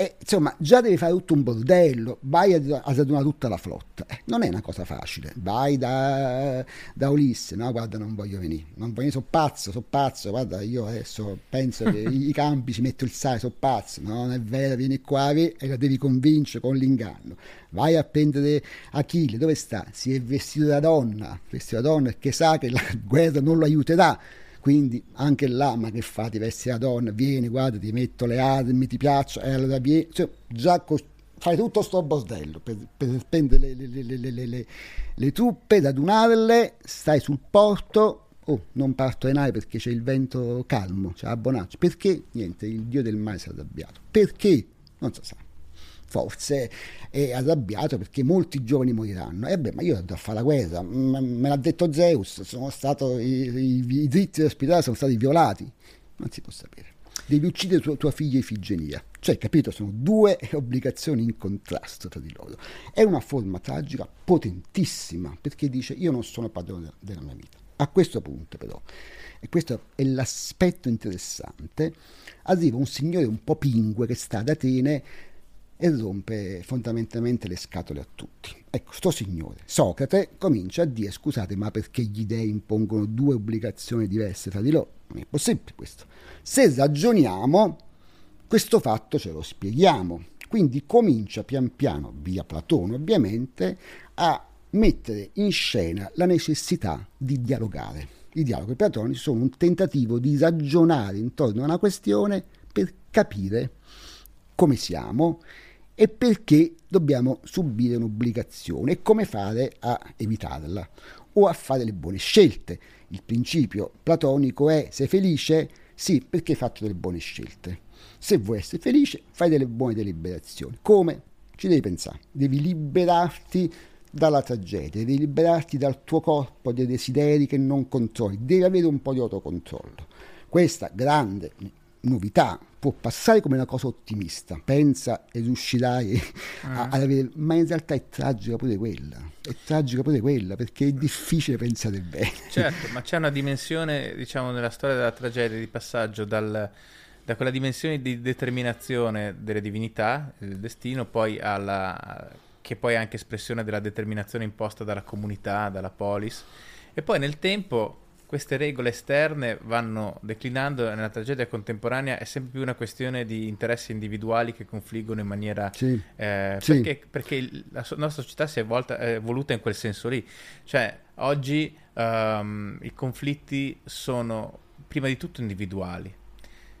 e, insomma, già devi fare tutto un bordello, vai a, a radunare tutta la flotta. Eh, non è una cosa facile. Vai da, da, Ulisse, no, guarda, non voglio venire, non voglio venire, sono pazzo, sono pazzo, guarda, io adesso penso che [laughs] i campi ci metto il sale, sono pazzo, no, non è vero, vieni qua e la devi convincere con l'inganno. Vai a prendere Achille, dove sta? Si è vestito da donna, vestito da donna perché sa che la guerra non lo aiuterà quindi anche là, ma che fa? Ti vesti la donna, vieni, guarda, ti metto le armi, ti piaccio, e allora vieni. Cioè, già cos- fai tutto sto bordello per, per prendere le, le, le, le, truppe, radunarle, stai sul porto. Oh, non parto ai navi perché c'è il vento calmo, c'è la Bonaccia. Perché? Niente, il dio del mare si è arrabbiato. Perché? Non si sa forse è arrabbiato perché molti giovani moriranno. E beh, ma io devo fare la guerra, me l'ha detto Zeus, stato, i, i, i diritti dell'ospitale sono stati violati. Non si può sapere. Devi uccidere tua, tua figlia Ifigenia. Cioè, capito, sono due obbligazioni in contrasto tra di loro. È una forma tragica potentissima, perché dice io non sono padrone della mia vita. A questo punto però, e questo è l'aspetto interessante, arriva un signore un po' pingue che sta ad Atene e rompe fondamentalmente le scatole a tutti. Ecco, sto signore, Socrate, comincia a dire scusate, ma perché gli dei impongono due obbligazioni diverse tra di loro? Non è possibile questo. Se ragioniamo, questo fatto ce lo spieghiamo. Quindi comincia pian piano, via Platone ovviamente, a mettere in scena la necessità di dialogare. I dialoghi platonici sono un tentativo di ragionare intorno a una questione per capire come siamo e perché dobbiamo subire un'obbligazione e come fare a evitarla o a fare le buone scelte. Il principio platonico è sei felice? Sì, perché hai fatto delle buone scelte. Se vuoi essere felice, fai delle buone deliberazioni. Come? Ci devi pensare, devi liberarti dalla tragedia, devi liberarti dal tuo corpo, dei desideri che non controlli, devi avere un po' di autocontrollo. Questa grande novità. Può passare come una cosa ottimista, pensa e riuscirai [laughs] a, ad avere, ma in realtà è tragica pure quella, è tragica pure quella perché è difficile pensare bene. Certo, [laughs] ma c'è una dimensione, diciamo, nella storia della tragedia di passaggio dal, da quella dimensione di determinazione delle divinità, del destino, poi alla, che poi è anche espressione della determinazione imposta dalla comunità, dalla polis, e poi nel tempo queste regole esterne vanno declinando nella tragedia contemporanea è sempre più una questione di interessi individuali che confliggono in maniera sì. Eh, sì. perché, perché, la nostra società si è volta, è evoluta in quel senso lì cioè oggi um, i conflitti sono prima di tutto individuali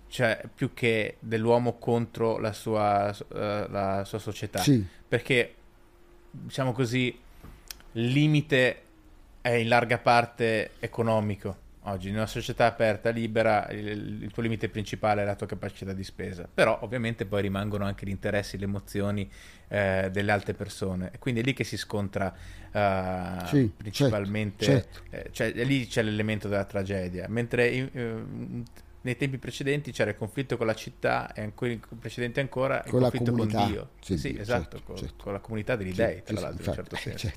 cioè più che dell'uomo contro la sua, uh, la sua società sì. perché diciamo così il limite è in larga parte economico. Oggi in una società aperta, libera, il, il, tuo limite principale è la tua capacità di spesa, però ovviamente poi rimangono anche gli interessi, le emozioni eh, delle altre persone. Quindi è lì che si scontra uh, sì, certo, principalmente, certo, certo. Eh, cioè, lì c'è l'elemento della tragedia, mentre in, eh, nei tempi precedenti c'era il conflitto con la città e ancora, in precedenti ancora il con conflitto con Dio. Sì, sì esatto, certo, con, certo. con, la comunità degli dei, tra l'altro, in un [laughs] certo senso.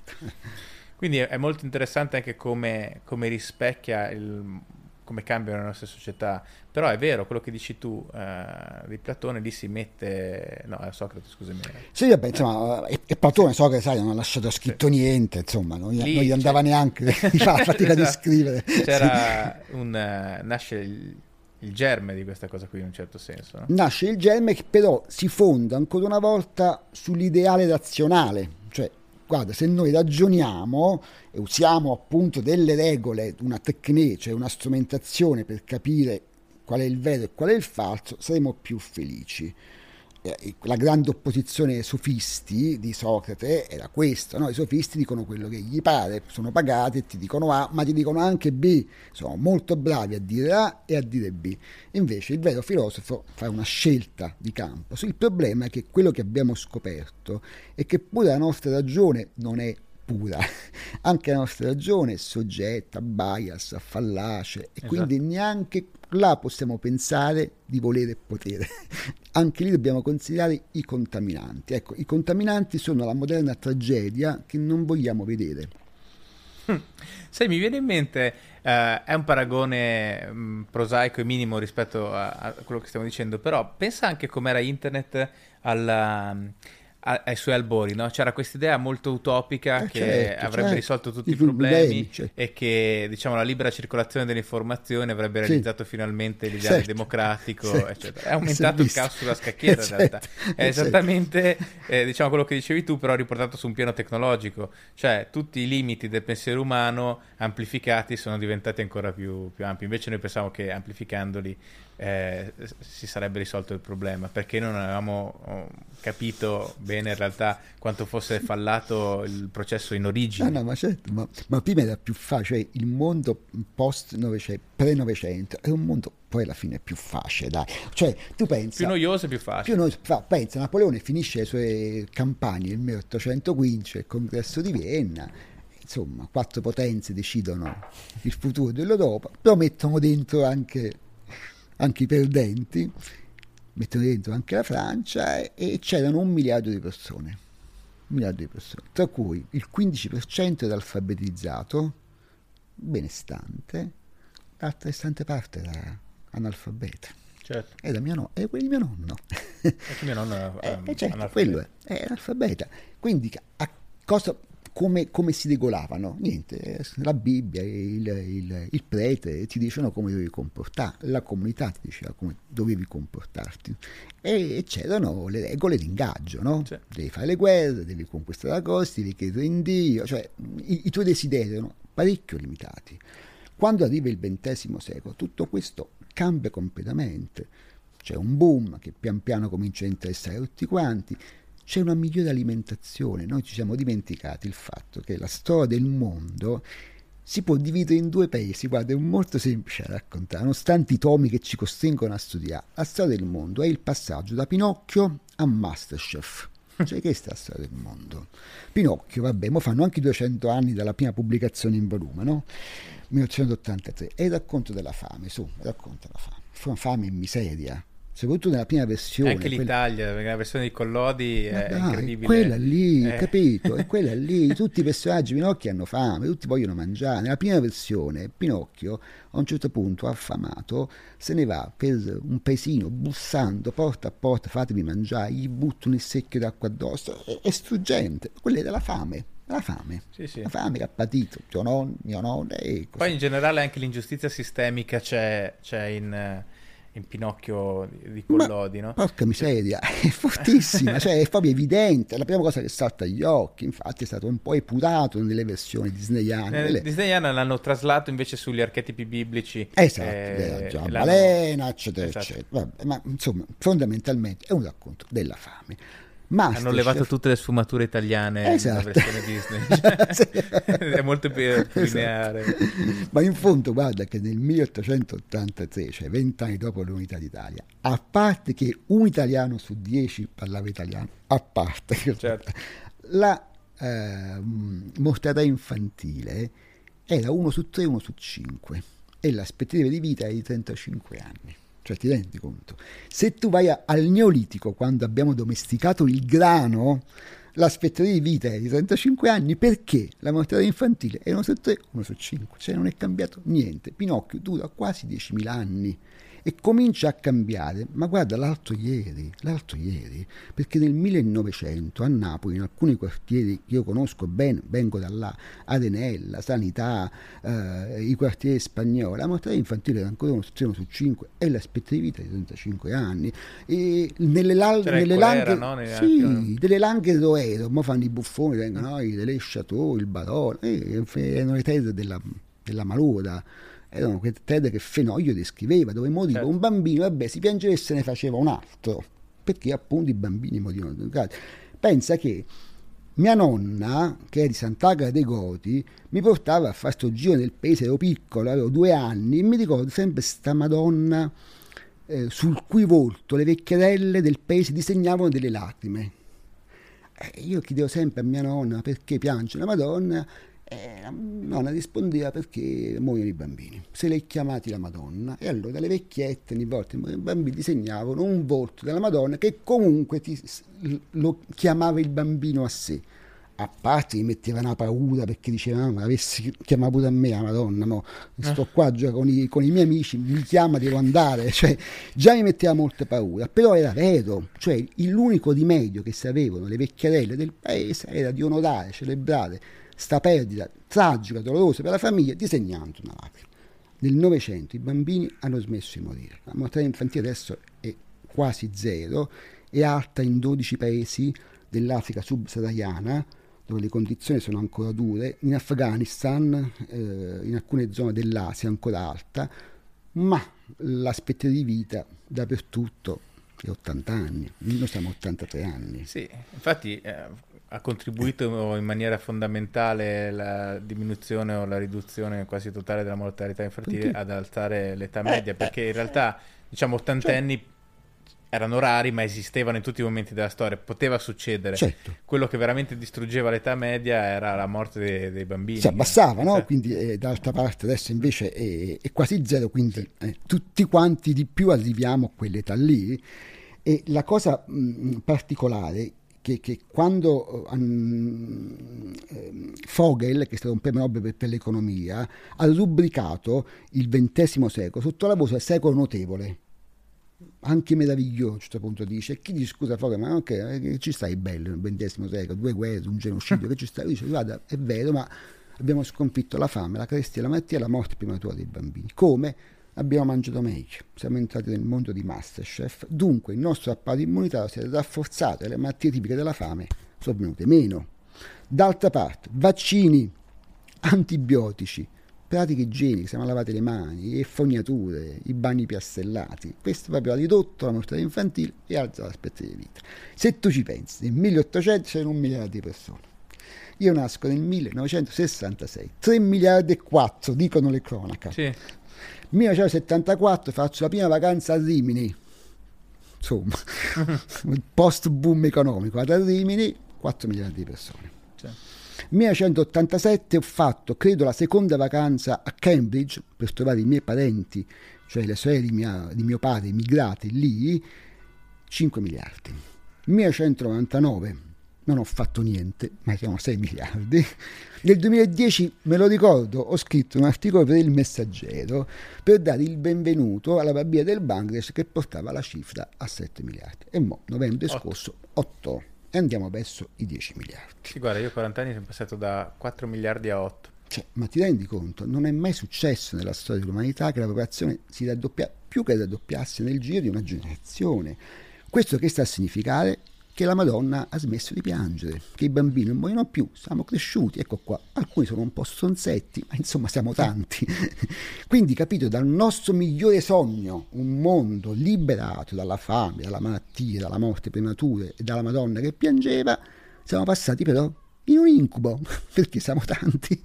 Quindi è molto interessante anche come, come rispecchia il, come cambiano le nostre società. Però è vero, quello che dici tu eh, di Platone lì si mette... No, è Socrate, scusami. Sì, vabbè, insomma, e, e Platone, Socrate, sai, non ha lasciato scritto sì. niente, insomma, non, lì, non gli andava neanche [laughs] la fatica esatto. di scrivere. C'era un... Uh, nasce il, il germe di questa cosa qui in un certo senso. No? Nasce il germe che però si fonda ancora una volta sull'ideale razionale, cioè guarda, se noi ragioniamo e usiamo appunto delle regole, una tecnica, cioè una strumentazione per capire qual è il vero e qual è il falso, saremo più felici. Eh, la grande opposizione ai sofisti di Socrate era questa, no? i sofisti dicono quello che gli pare, sono pagati e ti dicono A, ma ti dicono anche B, sono molto bravi a dire A e a dire B. Invece il vero filosofo fa una scelta di campo. Il problema è che quello che abbiamo scoperto è che pure la nostra ragione non è pura. [laughs] Anche la nostra ragione è soggetta a bias, a fallace e esatto. quindi neanche là possiamo pensare di volere potere. [laughs] Anche lì dobbiamo considerare i contaminanti. Ecco, i contaminanti sono la moderna tragedia che non vogliamo vedere. [laughs] Sai, mi viene in mente, uh, è un paragone um, prosaico e minimo rispetto a, a, quello che stiamo dicendo, però pensa anche com'era internet alla... Ai suoi albori, no? c'era questa idea molto utopica eh che certo, avrebbe certo. risolto tutti i, i problemi certo. e che diciamo, la libera circolazione delle informazioni avrebbe realizzato sì. finalmente l'ideale certo. democratico, certo. eccetera. È aumentato il caos sulla scacchiera in certo. realtà. È esattamente eh, diciamo, quello che dicevi tu, però riportato su un piano tecnologico, cioè tutti i limiti del pensiero umano amplificati sono diventati ancora più, più ampi. Invece noi pensavamo che amplificandoli eh, si sarebbe risolto il problema perché non avevamo oh, capito bene in realtà quanto fosse fallato il processo in origine. No, no, ma certo, ma, ma prima era più facile, cioè il mondo post-Novecento, pre-Novecento, è un mondo poi alla fine più facile, dai. Cioè, tu pensi... Più noioso e più facile. Più no, pensa, Napoleone finisce le sue campagne nel 1815, il congresso di Vienna, insomma, quattro potenze decidono il futuro dello dopo, però mettono dentro anche anche i perdenti, mettono dentro anche la Francia e c'erano un miliardo di persone, un miliardo di persone, tra cui il 15% era alfabetizzato, benestante, l'altra restante parte era analfabeta. Certo. Era, mio no, era quello di mio nonno. E mio nonno era, [laughs] eh, eh certo, quello è, è analfabeta. Quindi a cosa come, come, si regolavano? Niente, la Bibbia, il, il, il, prete ti dicevano come dovevi comportarti, la comunità ti diceva come dovevi comportarti e c'erano le regole di ingaggio, no? Sì. Devi fare le guerre, devi conquistare la costa, devi credere in Dio, cioè i, i tuoi desideri erano parecchio limitati. Quando arriva il XX secolo tutto questo cambia completamente, c'è un boom che pian piano comincia a interessare tutti quanti, c'è una migliore alimentazione. Noi ci siamo dimenticati il fatto che la storia del mondo si può dividere in due paesi. Guarda, è molto semplice da raccontare, nonostante i tomi che ci costringono a studiare. La storia del mondo è il passaggio da Pinocchio a Masterchef. Cioè, questa è la storia del mondo. Pinocchio, vabbè, mo fanno anche 200 anni dalla prima pubblicazione in volume, no? 1983. È il racconto della fame, su, il racconto della fame. Fame e miseria soprattutto nella prima versione. Anche l'Italia, quella... la versione di Collodi è dai, incredibile. Quella lì, eh. capito? È [laughs] quella lì, tutti i personaggi Pinocchio hanno fame, tutti vogliono mangiare. Nella prima versione Pinocchio a un certo punto, affamato, se ne va per un paesino bussando porta a porta, fatemi mangiare, gli buttano il secchio d'acqua addosso, è, è struggente. Quella era la fame la fame, sì, sì. la fame che ha patito mio nonno, mio nonno e così. Poi in generale anche l'ingiustizia sistemica c'è, c'è in, in Pinocchio di Collodi, Ma, no? Porca miseria, [laughs] è fortissima, cioè è proprio evidente, è la prima cosa che salta agli occhi, infatti è stato un po' epurato nelle versioni disneyane. Eh, nelle... Disneyane l'hanno traslato invece sugli archetipi biblici. Esatto, eh, Gian Balena, eccetera, esatto. eccetera. Vabbè, ma insomma, fondamentalmente è un racconto della fame. Masterchef. Hanno levato tutte le sfumature italiane esatto. nella versione Disney. [laughs] [laughs] è molto più esatto. lineare. Esatto. Ma in fondo, guarda che nel 1883, cioè vent'anni dopo l'unità d'Italia, a parte che un italiano su dieci parlava italiano, a parte certo. la eh, mortalità infantile era uno su tre, uno su cinque e l'aspettativa di vita è di 35 anni. Cioè ti rendi conto? Se tu vai a, al Neolitico, quando abbiamo domesticato il grano, l'aspettativa di vita è di 35 anni perché la mortalità infantile è 1 su 3, 1 su 5, cioè non è cambiato niente. Pinocchio dura quasi 10.000 anni e comincia a cambiare, ma guarda l'altro ieri, l'altro ieri, perché nel 1900 a Napoli, in alcuni quartieri che io conosco bene, vengo da là, Adenella, Sanità, eh, i quartieri spagnoli, la mortalità infantile era ancora uno su 5 e l'aspettativa di vita di 35 anni. E nelle, la- nelle langhe, no? sì, delle langhe d'Oero, ma fanno i buffoni, vengono no? delle Chateau, il Barone, eh, erano le tese della, della Maluda erano quelle tede che Fenoglio descriveva, dove moriva certo. un bambino, vabbè, si piangeva e se ne faceva un altro, perché appunto i bambini morivano educati. Pensa che mia nonna, che è di Sant'Agra dei Goti, mi portava a fare sto giro nel paese, ero piccolo, avevo due anni, e mi ricordo sempre sta Madonna eh, sul cui volto le vecchierelle del paese disegnavano delle lacrime. Eh, io chiedevo sempre a mia nonna perché piange la Madonna e la nonna rispondeva perché muoiono i bambini. Se li chiamati la Madonna e allora le vecchiette ogni volta i bambini disegnavano un volto della Madonna che comunque ti, lo chiamava il bambino a sé a parte mi metteva una paura perché diceva ah, ma avessi chiamato pure a me la madonna mo, sto qua già con i, con i, miei amici mi chiama devo andare. [laughs] Cioè, già mi metteva molta paura però era vero cioè l'unico rimedio che sapevano le vecchiarelle del paese era di onorare celebrare sta perdita tragica dolorosa per la famiglia disegnando una lacrima. Nel Novecento i bambini hanno smesso di morire. La mortalità infantile adesso è quasi zero è alta in 12 paesi dell'Africa subsahariana dove le condizioni sono ancora dure, in Afghanistan, eh, in alcune zone dell'Asia ancora alta, ma l'aspettativa di vita dappertutto è 80 anni, noi siamo 83 anni. Sì, infatti eh, ha contribuito in maniera fondamentale la diminuzione o la riduzione quasi totale della mortalità infantile ad alzare l'età media, perché in realtà diciamo ottantenni cioè, erano rari, ma esistevano in tutti i momenti della storia. Poteva succedere. Certo. Quello che veramente distruggeva l'età media era la morte dei, dei bambini. Si abbassava, no? Quindi, eh, d'altra parte, adesso invece è, è quasi zero. Quindi, eh, tutti quanti di più arriviamo a quell'età lì. E la cosa mh, particolare che, che, quando um, Fogel, che è stato un premio Nobel per, per, l'economia, ha rubricato il XX secolo sotto la voce secolo notevole anche meraviglioso a questo punto dice chi dice scusa Foga ma ok eh, ci stai bello nel XX secolo due guerre un genocidio che ci sta dice guarda è vero ma abbiamo sconfitto la fame la carestia la malattia la morte prematura dei bambini. Come? Abbiamo mangiato meglio. Siamo entrati nel mondo di Masterchef. Dunque il nostro apparato immunitario si è rafforzato e le malattie tipiche della fame sono venute meno. D'altra parte vaccini antibiotici pratiche igieniche, siamo lavate le mani, le fognature, i bagni piastellati. Questo proprio ha ridotto la mortalità infantile e alza l'aspettativa di vita. Se tu ci pensi, nel 1800 c'erano un miliardo di persone. Io nasco nel 1966, 3 miliardi e 4, dicono le cronache. Sì. 1974 faccio la prima vacanza a Rimini, insomma, [laughs] post boom economico, ad Rimini, 4 miliardi di persone. Sì. 1987 ho fatto, credo, la seconda vacanza a Cambridge per trovare i miei parenti, cioè le sorelle di, mia, di mio padre immigrati lì, 5 miliardi. 1999 non ho fatto niente, ma siamo 6 miliardi. Nel 2010, me lo ricordo, ho scritto un articolo per il Messaggero per dare il benvenuto alla bambina del Bangladesh che portava la cifra a 7 miliardi. E mo, novembre scorso, 8 e andiamo verso i 10 miliardi. Sì, guarda, io 40 anni sono passato da 4 miliardi a 8. Cioè, ma ti rendi conto? Non è mai successo nella storia dell'umanità che la popolazione si raddoppia più che raddoppiasse nel giro di una generazione. Questo che sta a significare? Che la Madonna ha smesso di piangere, che i bambini non muoiono più, siamo cresciuti, ecco qua, alcuni sono un po' stronzetti, ma insomma siamo tanti. [laughs] Quindi capito, dal nostro migliore sogno, un mondo liberato dalla fame, dalla malattia, dalla morte prematura e dalla Madonna che piangeva, siamo passati però in un incubo, [laughs] perché siamo tanti.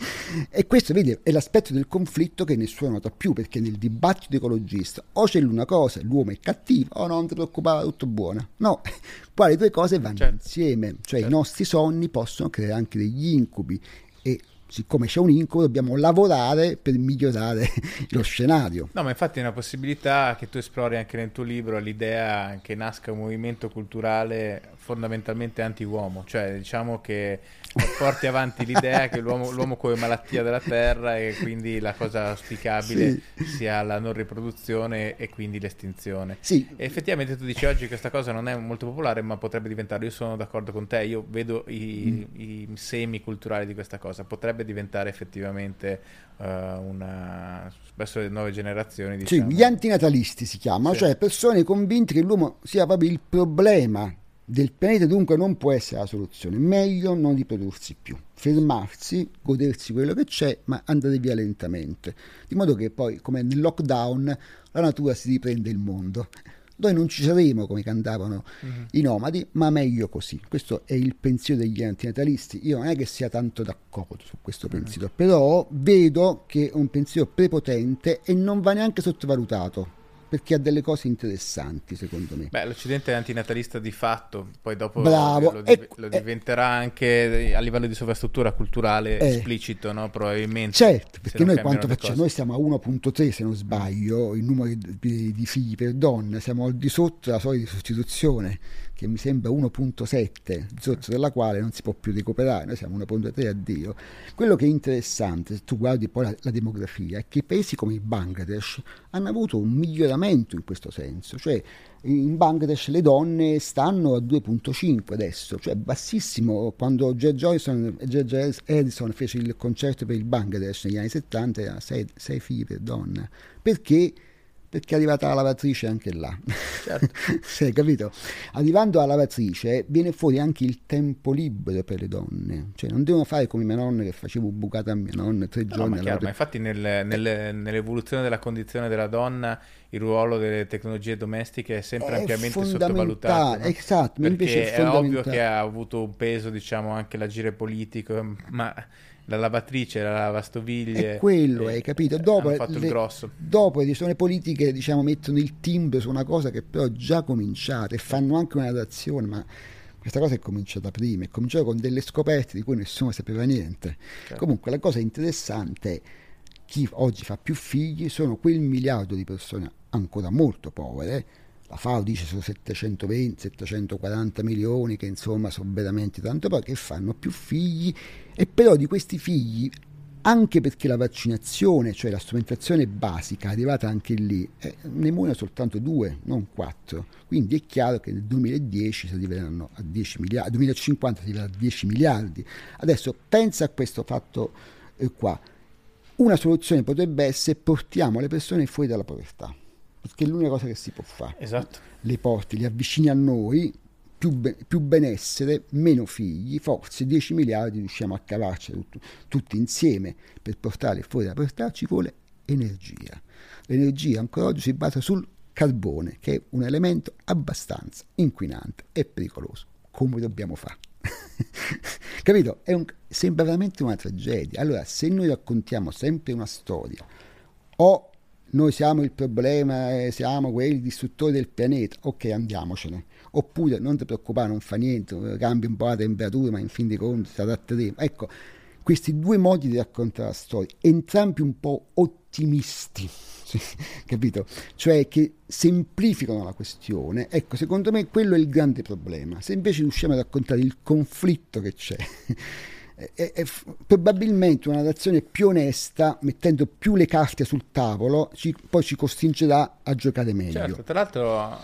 E questo, vedi, è l'aspetto del conflitto che nessuno nota più, perché nel dibattito ecologista o c'è l'una cosa, l'uomo è cattivo, o non ti preoccupare, tutto buono. No, [laughs] qua le due cose vanno certo. insieme, cioè certo. i nostri sogni possono creare anche degli incubi e siccome c'è un incubo dobbiamo lavorare per migliorare [laughs] lo scenario. No, ma infatti è una possibilità che tu esplori anche nel tuo libro, l'idea che nasca un movimento culturale fondamentalmente anti-uomo, cioè diciamo che [laughs] porti avanti l'idea che l'uomo, l'uomo come malattia della terra e quindi la cosa auspicabile sì. sia la non riproduzione e quindi l'estinzione. Sì. E effettivamente tu dici oggi questa cosa non è molto popolare ma potrebbe diventare, io sono d'accordo con te, io vedo i, mm. i semi culturali di questa cosa, potrebbe diventare effettivamente uh, una, spesso le nuove generazioni. Diciamo. Sì, gli antinatalisti si chiamano, sì. cioè persone convinte che l'uomo sia proprio il problema del pianeta dunque non può essere la soluzione, meglio non riprodursi più, fermarsi, godersi quello che c'è, ma andare via lentamente, di modo che poi, come nel lockdown, la natura si riprende il mondo. Noi non ci saremo come cantavano uh-huh. i nomadi, ma meglio così. Questo è il pensiero degli antinatalisti. Io non è che sia tanto d'accordo su questo pensiero, uh-huh. però vedo che è un pensiero prepotente e non va neanche sottovalutato perché ha delle cose interessanti secondo me. Beh, l'Occidente è antinatalista di fatto, poi dopo Bravo. lo, E- lo e- diventerà anche a livello di sovrastruttura culturale Eh. esplicito, no? Probabilmente. Certo, perché noi quanto facciamo? Noi siamo a 1.3 se non sbaglio, il numero di, di- di figli per donna, siamo al di sotto della soglia di sostituzione, che mi sembra 1.7, di sotto della quale non si può più recuperare, noi siamo 1.3 addio. Quello che è interessante, se tu guardi poi la, la demografia, è che paesi come il Bangladesh hanno avuto un miglioramento in questo senso, cioè in Bangladesh le donne stanno a 2.5 adesso, cioè bassissimo. Quando George e George Edison fece il concerto per il Bangladesh negli anni 70 era 6, figli per donna. Perché? Perché è arrivata la lavatrice anche là. Certo. [laughs] Sì, capito? Arrivando alla lavatrice viene fuori anche il tempo libero per le donne, cioè non devono fare come mia nonna che facevo bucata a mia nonna tre No, giorni ma, alla chiaro, ma infatti nel- nel- nell'evoluzione della condizione della donna il ruolo delle tecnologie domestiche è sempre È ampiamente sottovalutato. no? esatto, ma invece Perché è è, ovvio che ha avuto un peso, diciamo, anche l'agire politico, ma la lavatrice, la lavastoviglie... È quello, eh, hai capito? Dopo, le, dopo le decisioni politiche diciamo, mettono il timbro su una cosa che però è già cominciata e fanno anche una redazione, ma questa cosa è cominciata prima, è cominciata con delle scoperte di cui nessuno sapeva niente. Certo. Comunque la cosa interessante è chi oggi fa più figli sono quel miliardo di persone ancora molto povere. La FAO dice sono 720, 740 milioni, che insomma sono veramente tanto pochi, che fanno più figli, e però di questi figli, anche perché la vaccinazione, cioè la strumentazione basica, arrivata anche lì, eh, ne muoiono soltanto due, non quattro. Quindi è chiaro che nel 2010 si arriveranno a 10 miliardi, 2050 si arriverà a 10 miliardi. Adesso pensa a questo fatto eh, qua. Una soluzione potrebbe essere portiamo le persone fuori dalla povertà, perché è l'unica cosa che si può fare. Esatto. Le porti, li avvicini a noi, più, be- più benessere, meno figli, forse 10 miliardi riusciamo a cavarci tut- tutti insieme. Per portarli fuori dalla povertà ci vuole energia. L'energia ancora oggi si basa sul carbone, che è un elemento abbastanza inquinante e pericoloso. Come dobbiamo fare? [laughs] Capito? È un- sembra veramente una tragedia. Allora, se noi raccontiamo sempre una storia, o noi siamo il problema, eh, siamo quelli distruttori del pianeta, ok, andiamocene. Oppure non ti preoccupare, non fa niente, cambia un po' la temperatura, ma in fin dei conti ci adatteremo. Ecco, questi due modi di raccontare la storia, entrambi un po' ottimisti, [laughs] capito? Cioè che semplificano la questione. Ecco, secondo me quello è il grande problema. Se invece riusciamo a raccontare il conflitto che c'è, [laughs] è, è- probabilmente una narrazione più onesta, mettendo più le carte sul tavolo, ci- poi ci costringerà a giocare meglio. Certo, tra l'altro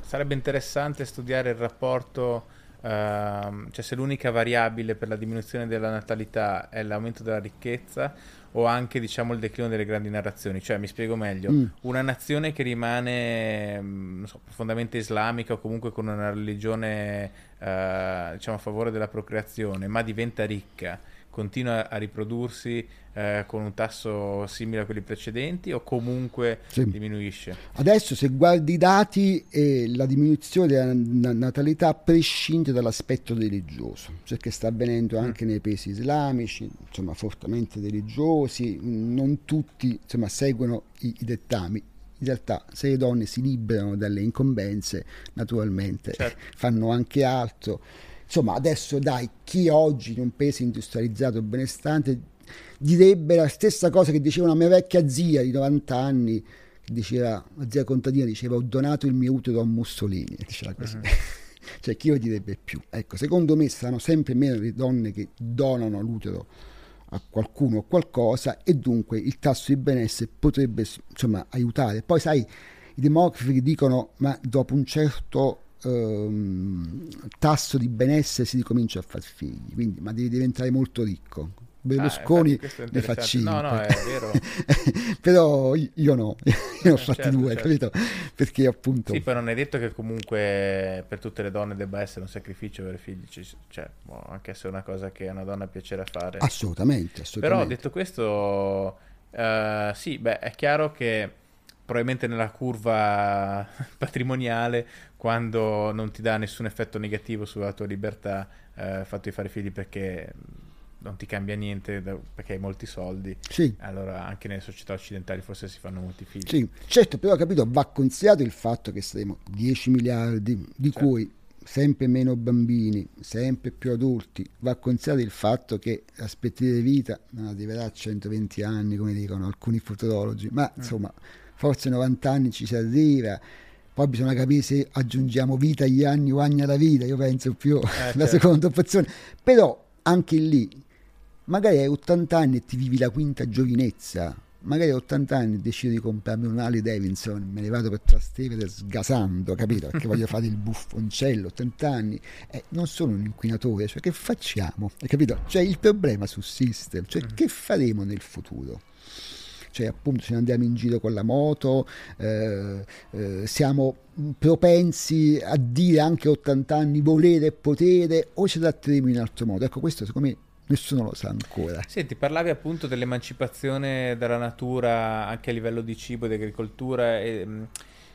sarebbe interessante studiare il rapporto, ehm, cioè se l'unica variabile per la diminuzione della natalità è l'aumento della ricchezza o anche diciamo il declino delle grandi narrazioni, cioè mi spiego meglio, Mm. una nazione che rimane mm, non so, profondamente islamica o comunque con una religione eh, diciamo a favore della procreazione, ma diventa ricca, continua a riprodursi eh, con un tasso simile a quelli precedenti o comunque Sì. diminuisce? Adesso se guardi i dati eh, la diminuzione della na- natalità prescinde dall'aspetto religioso, cioè che sta avvenendo anche nei paesi islamici, insomma fortemente religiosi, non tutti insomma, seguono i, i dettami. In realtà se le donne si liberano dalle incombenze, naturalmente Certo. fanno anche altro. Insomma, adesso dai, chi oggi in un paese industrializzato benestante direbbe la stessa cosa che diceva una mia vecchia zia di 90 anni, che diceva, la zia contadina diceva ho donato il mio utero a Mussolini, e [laughs] diceva così. [laughs] cioè chi lo direbbe più? Ecco, secondo me saranno sempre meno le donne che donano l'utero a qualcuno o qualcosa e dunque il tasso di benessere potrebbe insomma aiutare. Poi sai, i demografi dicono ma dopo un certo ehm, tasso di benessere si ricomincia a far figli, quindi ma devi diventare molto ricco. Berlusconi Ah, è ne fa interessante. 5 No, no, è vero. [laughs] però io no io ne ho Eh, fatti certo, due certo. capito perché appunto Sì, poi non è detto che comunque per tutte le donne debba essere un sacrificio avere figli, ci- cioè può anche essere una cosa che a una donna piacerà fare. assolutamente Però assolutamente detto questo, eh, sì, beh, è chiaro che probabilmente nella curva [laughs] patrimoniale, quando non ti dà nessun effetto negativo sulla tua libertà, eh, fatto di fare figli perché non ti cambia niente da, perché hai molti soldi, Sì. allora anche nelle società occidentali forse si fanno molti figli. Sì, certo, però capito, va considerato il fatto che saremo 10 miliardi, di Certo. cui sempre meno bambini, sempre più adulti, va considerato il fatto che l'aspettativa di vita non arriverà a 120 anni, come dicono alcuni futurologi, ma Mm. insomma, forse 90 anni ci si arriva. Poi bisogna capire se aggiungiamo vita agli anni o anni alla vita, io penso più [laughs] la certo. seconda opzione. Però anche lì, magari hai 80 anni e ti vivi la quinta giovinezza, magari a 80 anni decido di comprarmi un Harley Davidson, me ne vado per Trastevere sgasando, capito? Perché voglio fare il buffoncello, 80 anni, eh, non sono un inquinatore, cioè che facciamo? Hai capito? Cioè il problema sussiste, cioè che faremo nel futuro? Cioè appunto se andiamo in giro con la moto, eh, eh, siamo propensi a dire anche a 80 anni volere e potere o ci adatteremo in altro modo? Ecco questo secondo me nessuno lo sa ancora. Senti, parlavi appunto dell'emancipazione dalla natura anche a livello di cibo di agricoltura e, mm,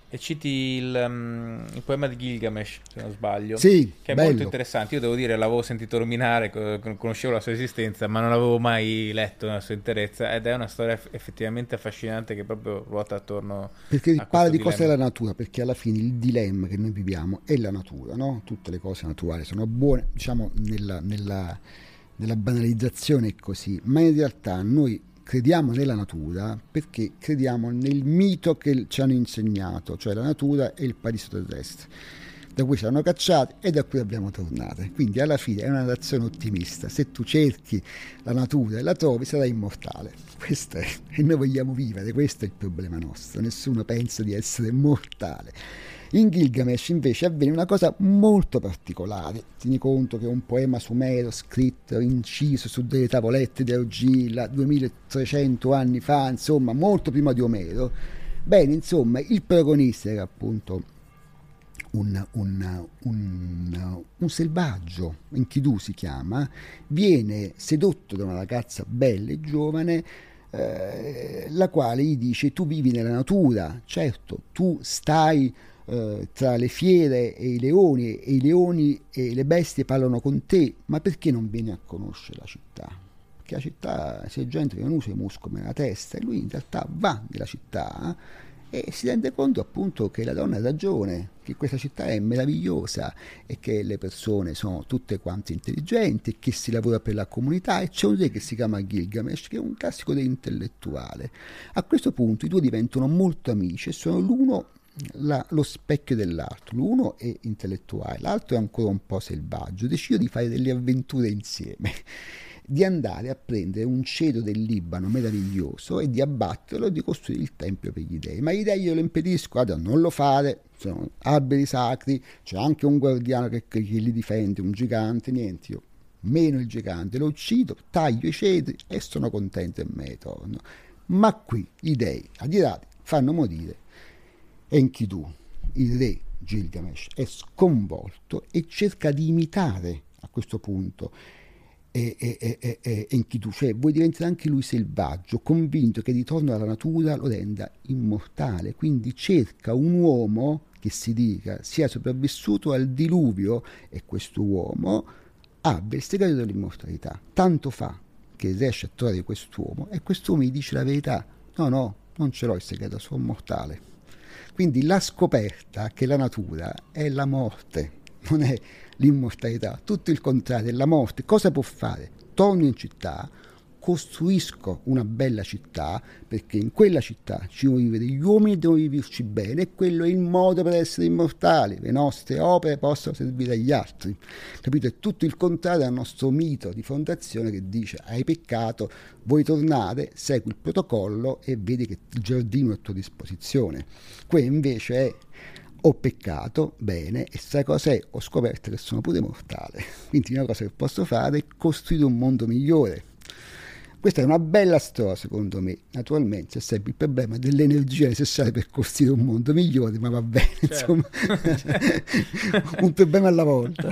e citi il, mm, il poema di Gilgamesh, se non sbaglio, Sì, che è bello. molto interessante. Io devo dire, l'avevo sentito nominare, co- conoscevo la sua esistenza, ma non l'avevo mai letto nella sua interezza ed è una storia eff- effettivamente affascinante che proprio ruota attorno Perché a parla di cose dilemma. della natura, perché alla fine il dilemma che noi viviamo è la natura, no? Tutte le cose naturali sono buone, diciamo nella, nella- nella banalizzazione è così, ma in realtà noi crediamo nella natura perché crediamo nel mito che ci hanno insegnato, cioè la natura è il paradiso terrestre, da cui ci hanno cacciati e da cui abbiamo tornate. Quindi alla fine è una narrazione ottimista, se tu cerchi la natura e la trovi sarai immortale. Questo è, e noi vogliamo vivere, questo è il problema nostro, nessuno pensa di essere mortale. In Gilgamesh invece avviene una cosa molto particolare. Tieni conto che è un poema sumero scritto, inciso su delle tavolette di argilla 2300 anni fa, insomma, molto prima di Omero. Bene, insomma, il protagonista era appunto un, un- un- un selvaggio, Enkidu si chiama, viene sedotto da una ragazza bella e giovane eh, la quale gli dice tu vivi nella natura, certo, tu stai eh, tra le fiere e i leoni e i leoni e le bestie parlano con te, ma perché non vieni a conoscere la città? Perché la città, c'è gente che non usa i muscoli nella testa e lui in realtà va nella città e si rende conto appunto che la donna ha ragione, che questa città è meravigliosa e che le persone sono tutte quante intelligenti, che si lavora per la comunità e c'è un re che si chiama Gilgamesh che è un classico intellettuale. A questo punto i due diventano molto amici e sono l'uno la- lo specchio dell'altro. L'uno è intellettuale, l'altro è ancora un po' selvaggio. Decido di fare delle avventure insieme [laughs] di andare a prendere un cedo del Libano meraviglioso e di abbatterlo e di costruire il tempio per gli dei. Ma gli dei io lo impedisco, guarda, non lo fare, sono alberi sacri, c'è anche un guardiano che, che li difende, un gigante, niente, io meno il gigante, lo uccido, taglio i cedri e sono contento e me ne torno. Ma qui i dei, adirati, fanno morire Enkidu, il re Gilgamesh, è sconvolto e cerca di imitare a questo punto e, e, e, Enkidu, cioè vuoi diventare anche lui selvaggio, convinto che il ritorno alla natura lo renda immortale, quindi cerca un uomo che si dica sia sopravvissuto al diluvio e questo uomo abbia il segreto dell'immortalità. Tanto fa che riesce a trovare quest'uomo e quest'uomo gli dice la verità, no no, non ce l'ho il segreto, sono mortale. Quindi la scoperta che la natura è la morte, non è l'immortalità, tutto il contrario, è la morte. Cosa può fare? Torno in città, costruisco una bella città, perché in quella città ci devono vivere gli uomini e devono viverci bene, e quello è il modo per essere immortali. Le nostre opere possono servire agli altri. Capito? È tutto il contrario al nostro mito di fondazione che dice hai peccato, vuoi tornare, segui il protocollo e vedi che il giardino è a tua disposizione. Qui invece è ho peccato, bene, e sai cos'è? Ho scoperto che sono pure mortale. Quindi una cosa che posso fare è costruire un mondo migliore. Questa è una bella storia, secondo me. Naturalmente c'è sempre il problema dell'energia necessaria per costruire un mondo migliore, ma va bene, Certo. insomma, [laughs] un problema alla volta.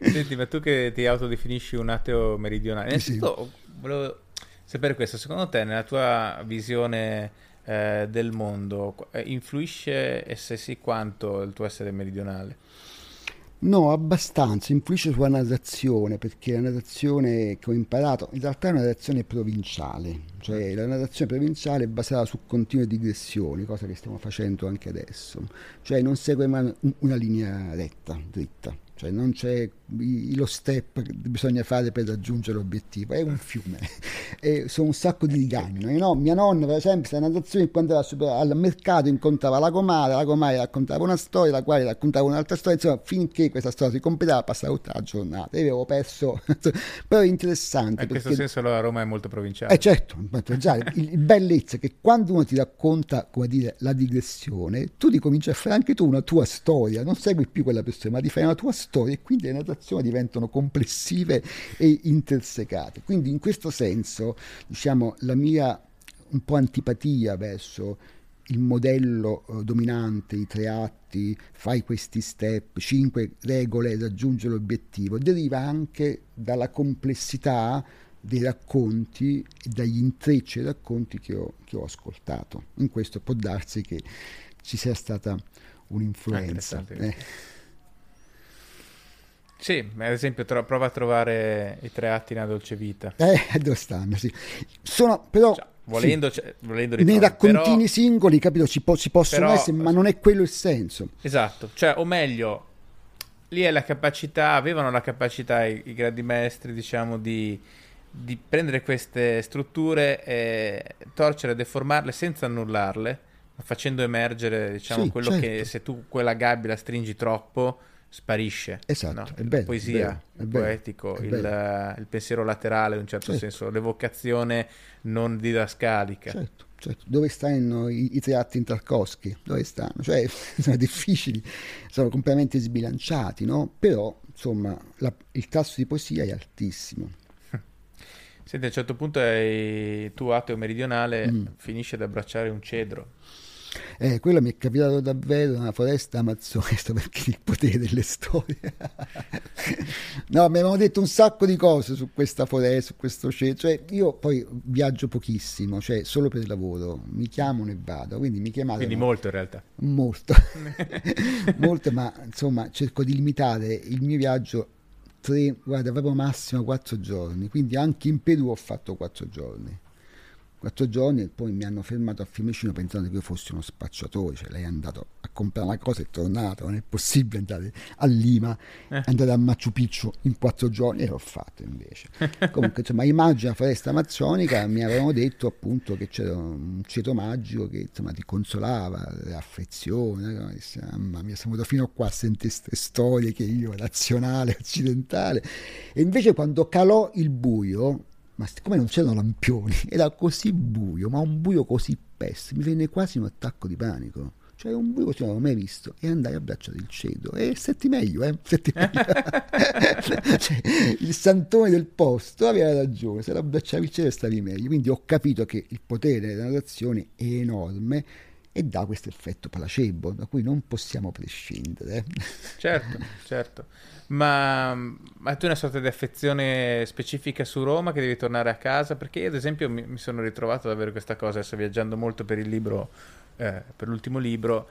Senti, ma tu che ti autodefinisci un ateo meridionale, Sì. volevo sapere questo, secondo te nella tua visione eh, del mondo eh, influisce e se sì quanto il tuo essere meridionale? No, abbastanza, influisce sulla narrazione, perché la narrazione che ho imparato, in realtà è una narrazione provinciale, cioè la narrazione provinciale è basata su continue digressioni, cosa che stiamo facendo anche adesso, cioè non segue mai una linea retta, dritta cioè non c'è lo step che bisogna fare per raggiungere l'obiettivo, è un fiume, [laughs] e sono un sacco di rigagni. No? Mia nonna, per esempio, se nazione quando andava al mercato incontrava la comare, la comare raccontava una storia, la quale raccontava un'altra storia, insomma, finché questa storia si completava passava tutta la giornata. Io avevo perso, [laughs] però è interessante. In perché... questo senso la Roma è molto provinciale. Eh certo, il, il bellezza è che quando uno ti racconta, come dire, la digressione, tu ti cominci a fare anche tu una tua storia, non segui più quella persona, ma ti fai una tua storia e quindi le narrazioni diventano complessive e intersecate. Quindi in questo senso, diciamo, la mia un po' antipatia verso il modello eh, dominante, i tre atti, fai questi step, cinque regole, raggiunge l'obiettivo, deriva anche dalla complessità dei racconti e dagli intrecci dei racconti che ho, che ho ascoltato. In questo può darsi che ci sia stata un'influenza. Eh. Sì, ad esempio tro- prova a trovare i tre atti nella dolce vita. Eh, [laughs] dove stanno, sì. Sono però... Cioè, volendo, sì, volendo nei raccontini però, singoli, capito, ci, po- ci possono però, essere, ma non è quello il senso. Esatto, cioè, o meglio, lì è la capacità, avevano la capacità i, i grandi maestri, diciamo, di, di prendere queste strutture e torcere, deformarle senza annullarle, ma facendo emergere, diciamo, sì, quello certo. che se tu quella gabbia la stringi troppo sparisce. Esatto, no? è bello, poesia, è bello, il poetico, il, il, pensiero laterale in un certo certo. senso, l'evocazione non didascalica. Certo, certo. Dove stanno i, i teatri in Tarkovsky? Dove stanno? Cioè, [laughs] sono difficili, sono completamente sbilanciati, no? Però, insomma, la, il tasso di poesia è altissimo. Senti, a un certo punto è, tu, ateo meridionale, mm. finisci ad abbracciare un cedro. Eh, quello mi è capitato davvero nella foresta amazzonica [laughs] perché il potere delle storie. [laughs] no, mi avevano detto un sacco di cose su questa foresta, su questo cielo. Cioè, io poi viaggio pochissimo, cioè solo per lavoro. Mi chiamano e vado, quindi mi chiamate. Quindi molto in realtà. Molto. [laughs] molto, ma insomma cerco di limitare il mio viaggio tre, guarda, proprio massimo quattro giorni. Quindi anche in Perù ho fatto quattro giorni quattro giorni e poi mi hanno fermato a Fiumicino pensando che io fossi uno spacciatore, cioè lei è andato a comprare una cosa e è tornato, non è possibile andare a Lima, eh. andare a Machu Picchu in quattro giorni e l'ho fatto invece. [laughs] Comunque insomma immagina foresta amazzonica, mi avevano detto appunto che c'era un ceto magico che insomma ti consolava, l'affezione, mamma mia siamo fino a qua a sentire queste storie che io razionale, occidentale e invece quando calò il buio ma siccome non c'erano lampioni, [laughs] era così buio, ma un buio così pessimo, mi venne quasi un attacco di panico. Cioè un buio così non l'avevo mai visto e andai a abbracciare il cedo e setti meglio, eh? Setti meglio. [laughs] cioè, il santone del posto aveva ragione, se lo abbracciavi il cedo stavi meglio. Quindi ho capito che il potere delle narrazioni è enorme e dà questo effetto placebo da cui non possiamo prescindere. Certo, [laughs] certo. Ma, ma tu hai una sorta di affezione specifica su Roma che devi tornare a casa? Perché io ad esempio mi, mi sono ritrovato ad avere questa cosa, adesso viaggiando molto per il libro, eh, per l'ultimo libro,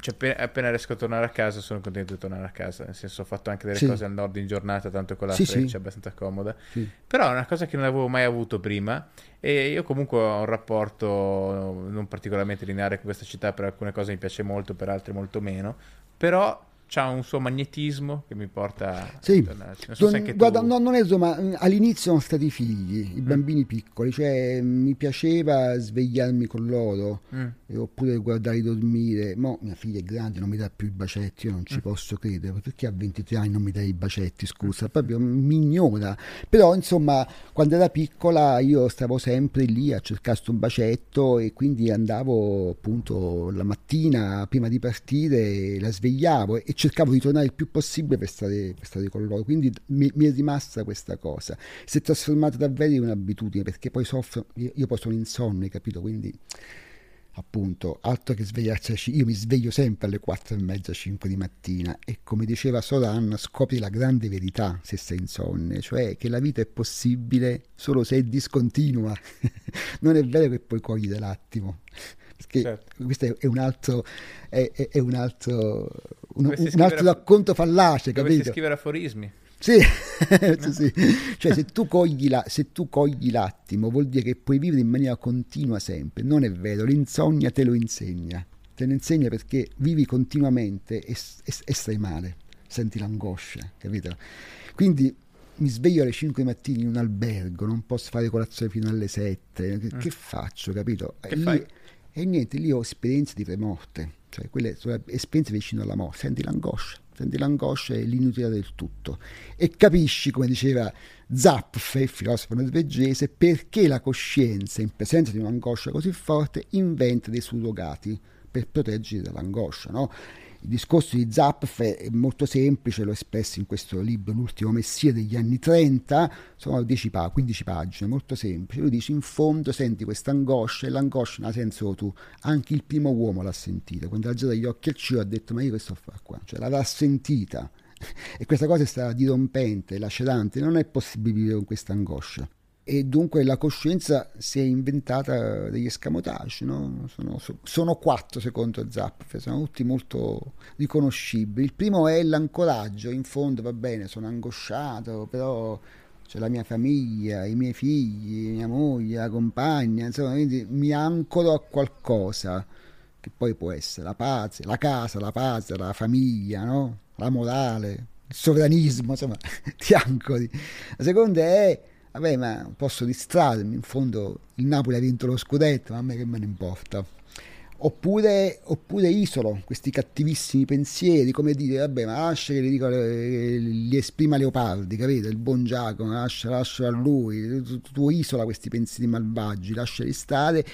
cioè, appena, appena, riesco a tornare a casa sono contento di tornare a casa, nel senso ho fatto anche delle sì. cose al nord in giornata, tanto con la sì, freccia sì. abbastanza comoda, sì. però è una cosa che non avevo mai avuto prima e io comunque ho un rapporto non particolarmente lineare con questa città, per alcune cose mi piace molto, per altre molto meno, però c'ha un suo magnetismo che mi porta sì. a so Don, guarda, no, non è insomma all'inizio sono stati i figli i mm. bambini piccoli cioè mi piaceva svegliarmi con loro mm. oppure guardarli dormire mo mia figlia è grande non mi dà più i bacetti io non ci mm. posso credere perché a 23 anni non mi dai i bacetti scusa proprio mi ignora però insomma quando era piccola io stavo sempre lì a cercare un bacetto e quindi andavo appunto la mattina prima di partire la svegliavo e cercavo di tornare il più possibile per stare, per stare con loro. Quindi mi, mi, è rimasta questa cosa. Si è trasformata davvero in un'abitudine perché poi soffro, io, io poi sono insonne, capito? Quindi appunto, altro che svegliarsi, io mi sveglio sempre alle quattro e mezza, cinque di mattina e come diceva Soran, scopri la grande verità se sei insonne, cioè che la vita è possibile solo se è discontinua. [laughs] non è vero che poi cogli dell'attimo Perché certo. questo è un altro, è, è un altro, un, un altro racconto fallace, capito? scrivere aforismi. Sì, [laughs] sì, sì. cioè se tu, cogli la, se tu cogli l'attimo vuol dire che puoi vivere in maniera continua sempre, non è vero, l'insonnia te lo insegna, te lo insegna perché vivi continuamente e, e, e stai male, senti l'angoscia, capito? Quindi mi sveglio alle 5 di mattina in un albergo, non posso fare colazione fino alle 7, che, mm. che faccio, capito? Che lì, e niente, lì ho esperienze di premorte, cioè quelle sono esperienze vicino alla morte, senti l'angoscia senti l'angoscia e l'inutilità del tutto e capisci, come diceva Zapf, filosofo norvegese, perché la coscienza, in presenza di un'angoscia così forte, inventa dei surrogati per proteggere dall'angoscia. No? Il discorso di Zapf è molto semplice, l'ho espresso in questo libro, L'ultimo messia degli anni 30, sono 10 pa- 15 pagine, molto semplice. Lui dice, in fondo senti questa angoscia e l'angoscia non ha senso tu, anche il primo uomo l'ha sentita. Quando ha girato gli occhi al cielo ha detto, ma io questo fa qua? Cioè l'avrà sentita. [laughs] E questa cosa è stata dirompente, lacerante, non è possibile vivere con questa angoscia e dunque la coscienza si è inventata degli escamotage, no? sono, sono, quattro secondo Zapf, sono tutti molto riconoscibili. Il primo è l'ancoraggio, in fondo va bene, sono angosciato, però c'è la mia famiglia, i miei figli, mia moglie, la compagna, insomma, quindi mi ancoro a qualcosa che poi può essere la pace, la casa, la pace, la famiglia, no? la morale, il sovranismo, insomma, [laughs] ti ancori. La seconda è vabbè ma posso distrarmi, in fondo il Napoli ha vinto lo scudetto, ma a me che me ne importa. Oppure, oppure isolo questi cattivissimi pensieri, come dire, vabbè, ma lascia che li, dico, li esprima Leopardi, capite? Il buon Giacomo, lascia, lascia a lui, tu, tu isola questi pensieri malvagi, lasciali stare.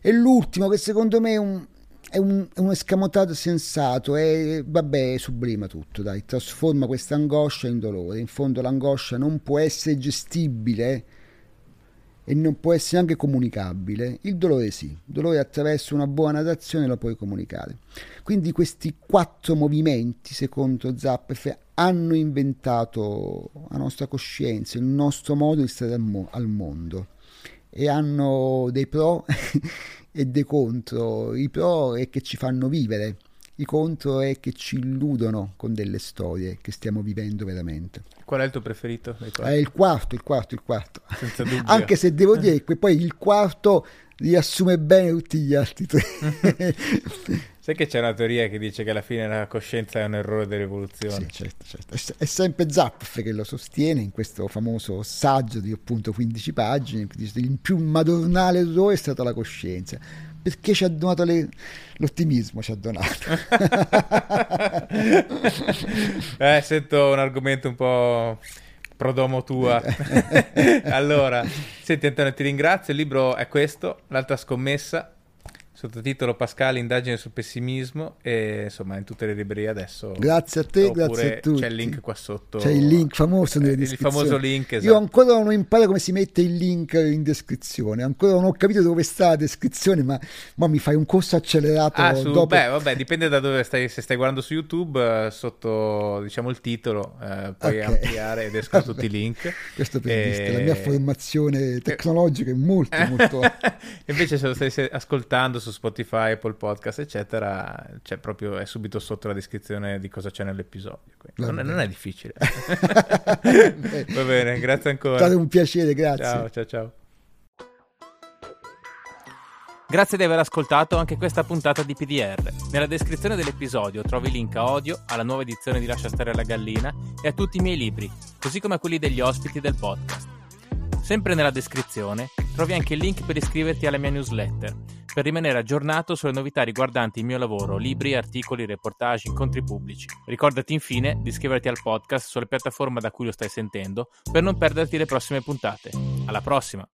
E l'ultimo, che secondo me è un, è un, è un escamotato sensato e vabbè sublima tutto dai trasforma questa angoscia in dolore. In fondo l'angoscia non può essere gestibile e non può essere anche comunicabile. Il dolore sì il dolore attraverso una buona narrazione lo puoi comunicare. Quindi questi quattro movimenti secondo Zapf hanno inventato la nostra coscienza il nostro modo di stare al, mo- al mondo. E hanno dei pro [laughs] e dei contro. I pro è che ci fanno vivere, i contro è che ci illudono con delle storie che stiamo vivendo veramente. Qual è il tuo preferito? È il quarto, il quarto, il quarto. Senza dubbio. Anche se devo dire che poi il quarto riassume bene tutti gli altri tre. [laughs] Sai che c'è una teoria che dice che alla fine la coscienza è un errore dell'evoluzione? Sì, certo, certo. È sempre Zapf che lo sostiene in questo famoso saggio di appunto 15 pagine, dice il più madornale errore è stata la coscienza. Perché ci ha donato le... l'ottimismo, ci ha donato. [laughs] eh, sento un argomento un po' prodomo tua. [laughs] allora, senti Antonio, ti ringrazio. Il libro è questo, L'altra scommessa sottotitolo Pascal indagine sul pessimismo e insomma in tutte le librerie adesso. Grazie a te grazie a tutti. c'è il link qua sotto. C'è il link famoso nelle descrizioni il famoso link esatto. io ancora non ho imparato come si mette il link in descrizione. Ancora non ho capito dove sta la descrizione ma, ma mi fai un corso accelerato ah, su, dopo... beh vabbè dipende da dove stai se stai guardando su YouTube eh, sotto diciamo il titolo eh, puoi okay. ampliare ed escono [laughs] tutti i link. Questo per e... la mia formazione tecnologica è molto molto [laughs] invece se lo stai ascoltando su Spotify, Apple Podcast, eccetera, c'è proprio, è subito sotto la descrizione di cosa c'è nell'episodio. Non, non, è difficile. [laughs] Va bene, grazie ancora. È stato un piacere, grazie. Ciao, ciao, ciao. Grazie di aver ascoltato anche questa puntata di PDR. Nella descrizione dell'episodio trovi link a Odio, alla nuova edizione di Lascia stare la gallina e a tutti i miei libri, così come a quelli degli ospiti del podcast. Sempre nella descrizione trovi anche il link per iscriverti alla mia newsletter, per rimanere aggiornato sulle novità riguardanti il mio lavoro, libri, articoli, reportage, incontri pubblici. Ricordati infine di iscriverti al podcast sulle piattaforme da cui lo stai sentendo per non perderti le prossime puntate. Alla prossima!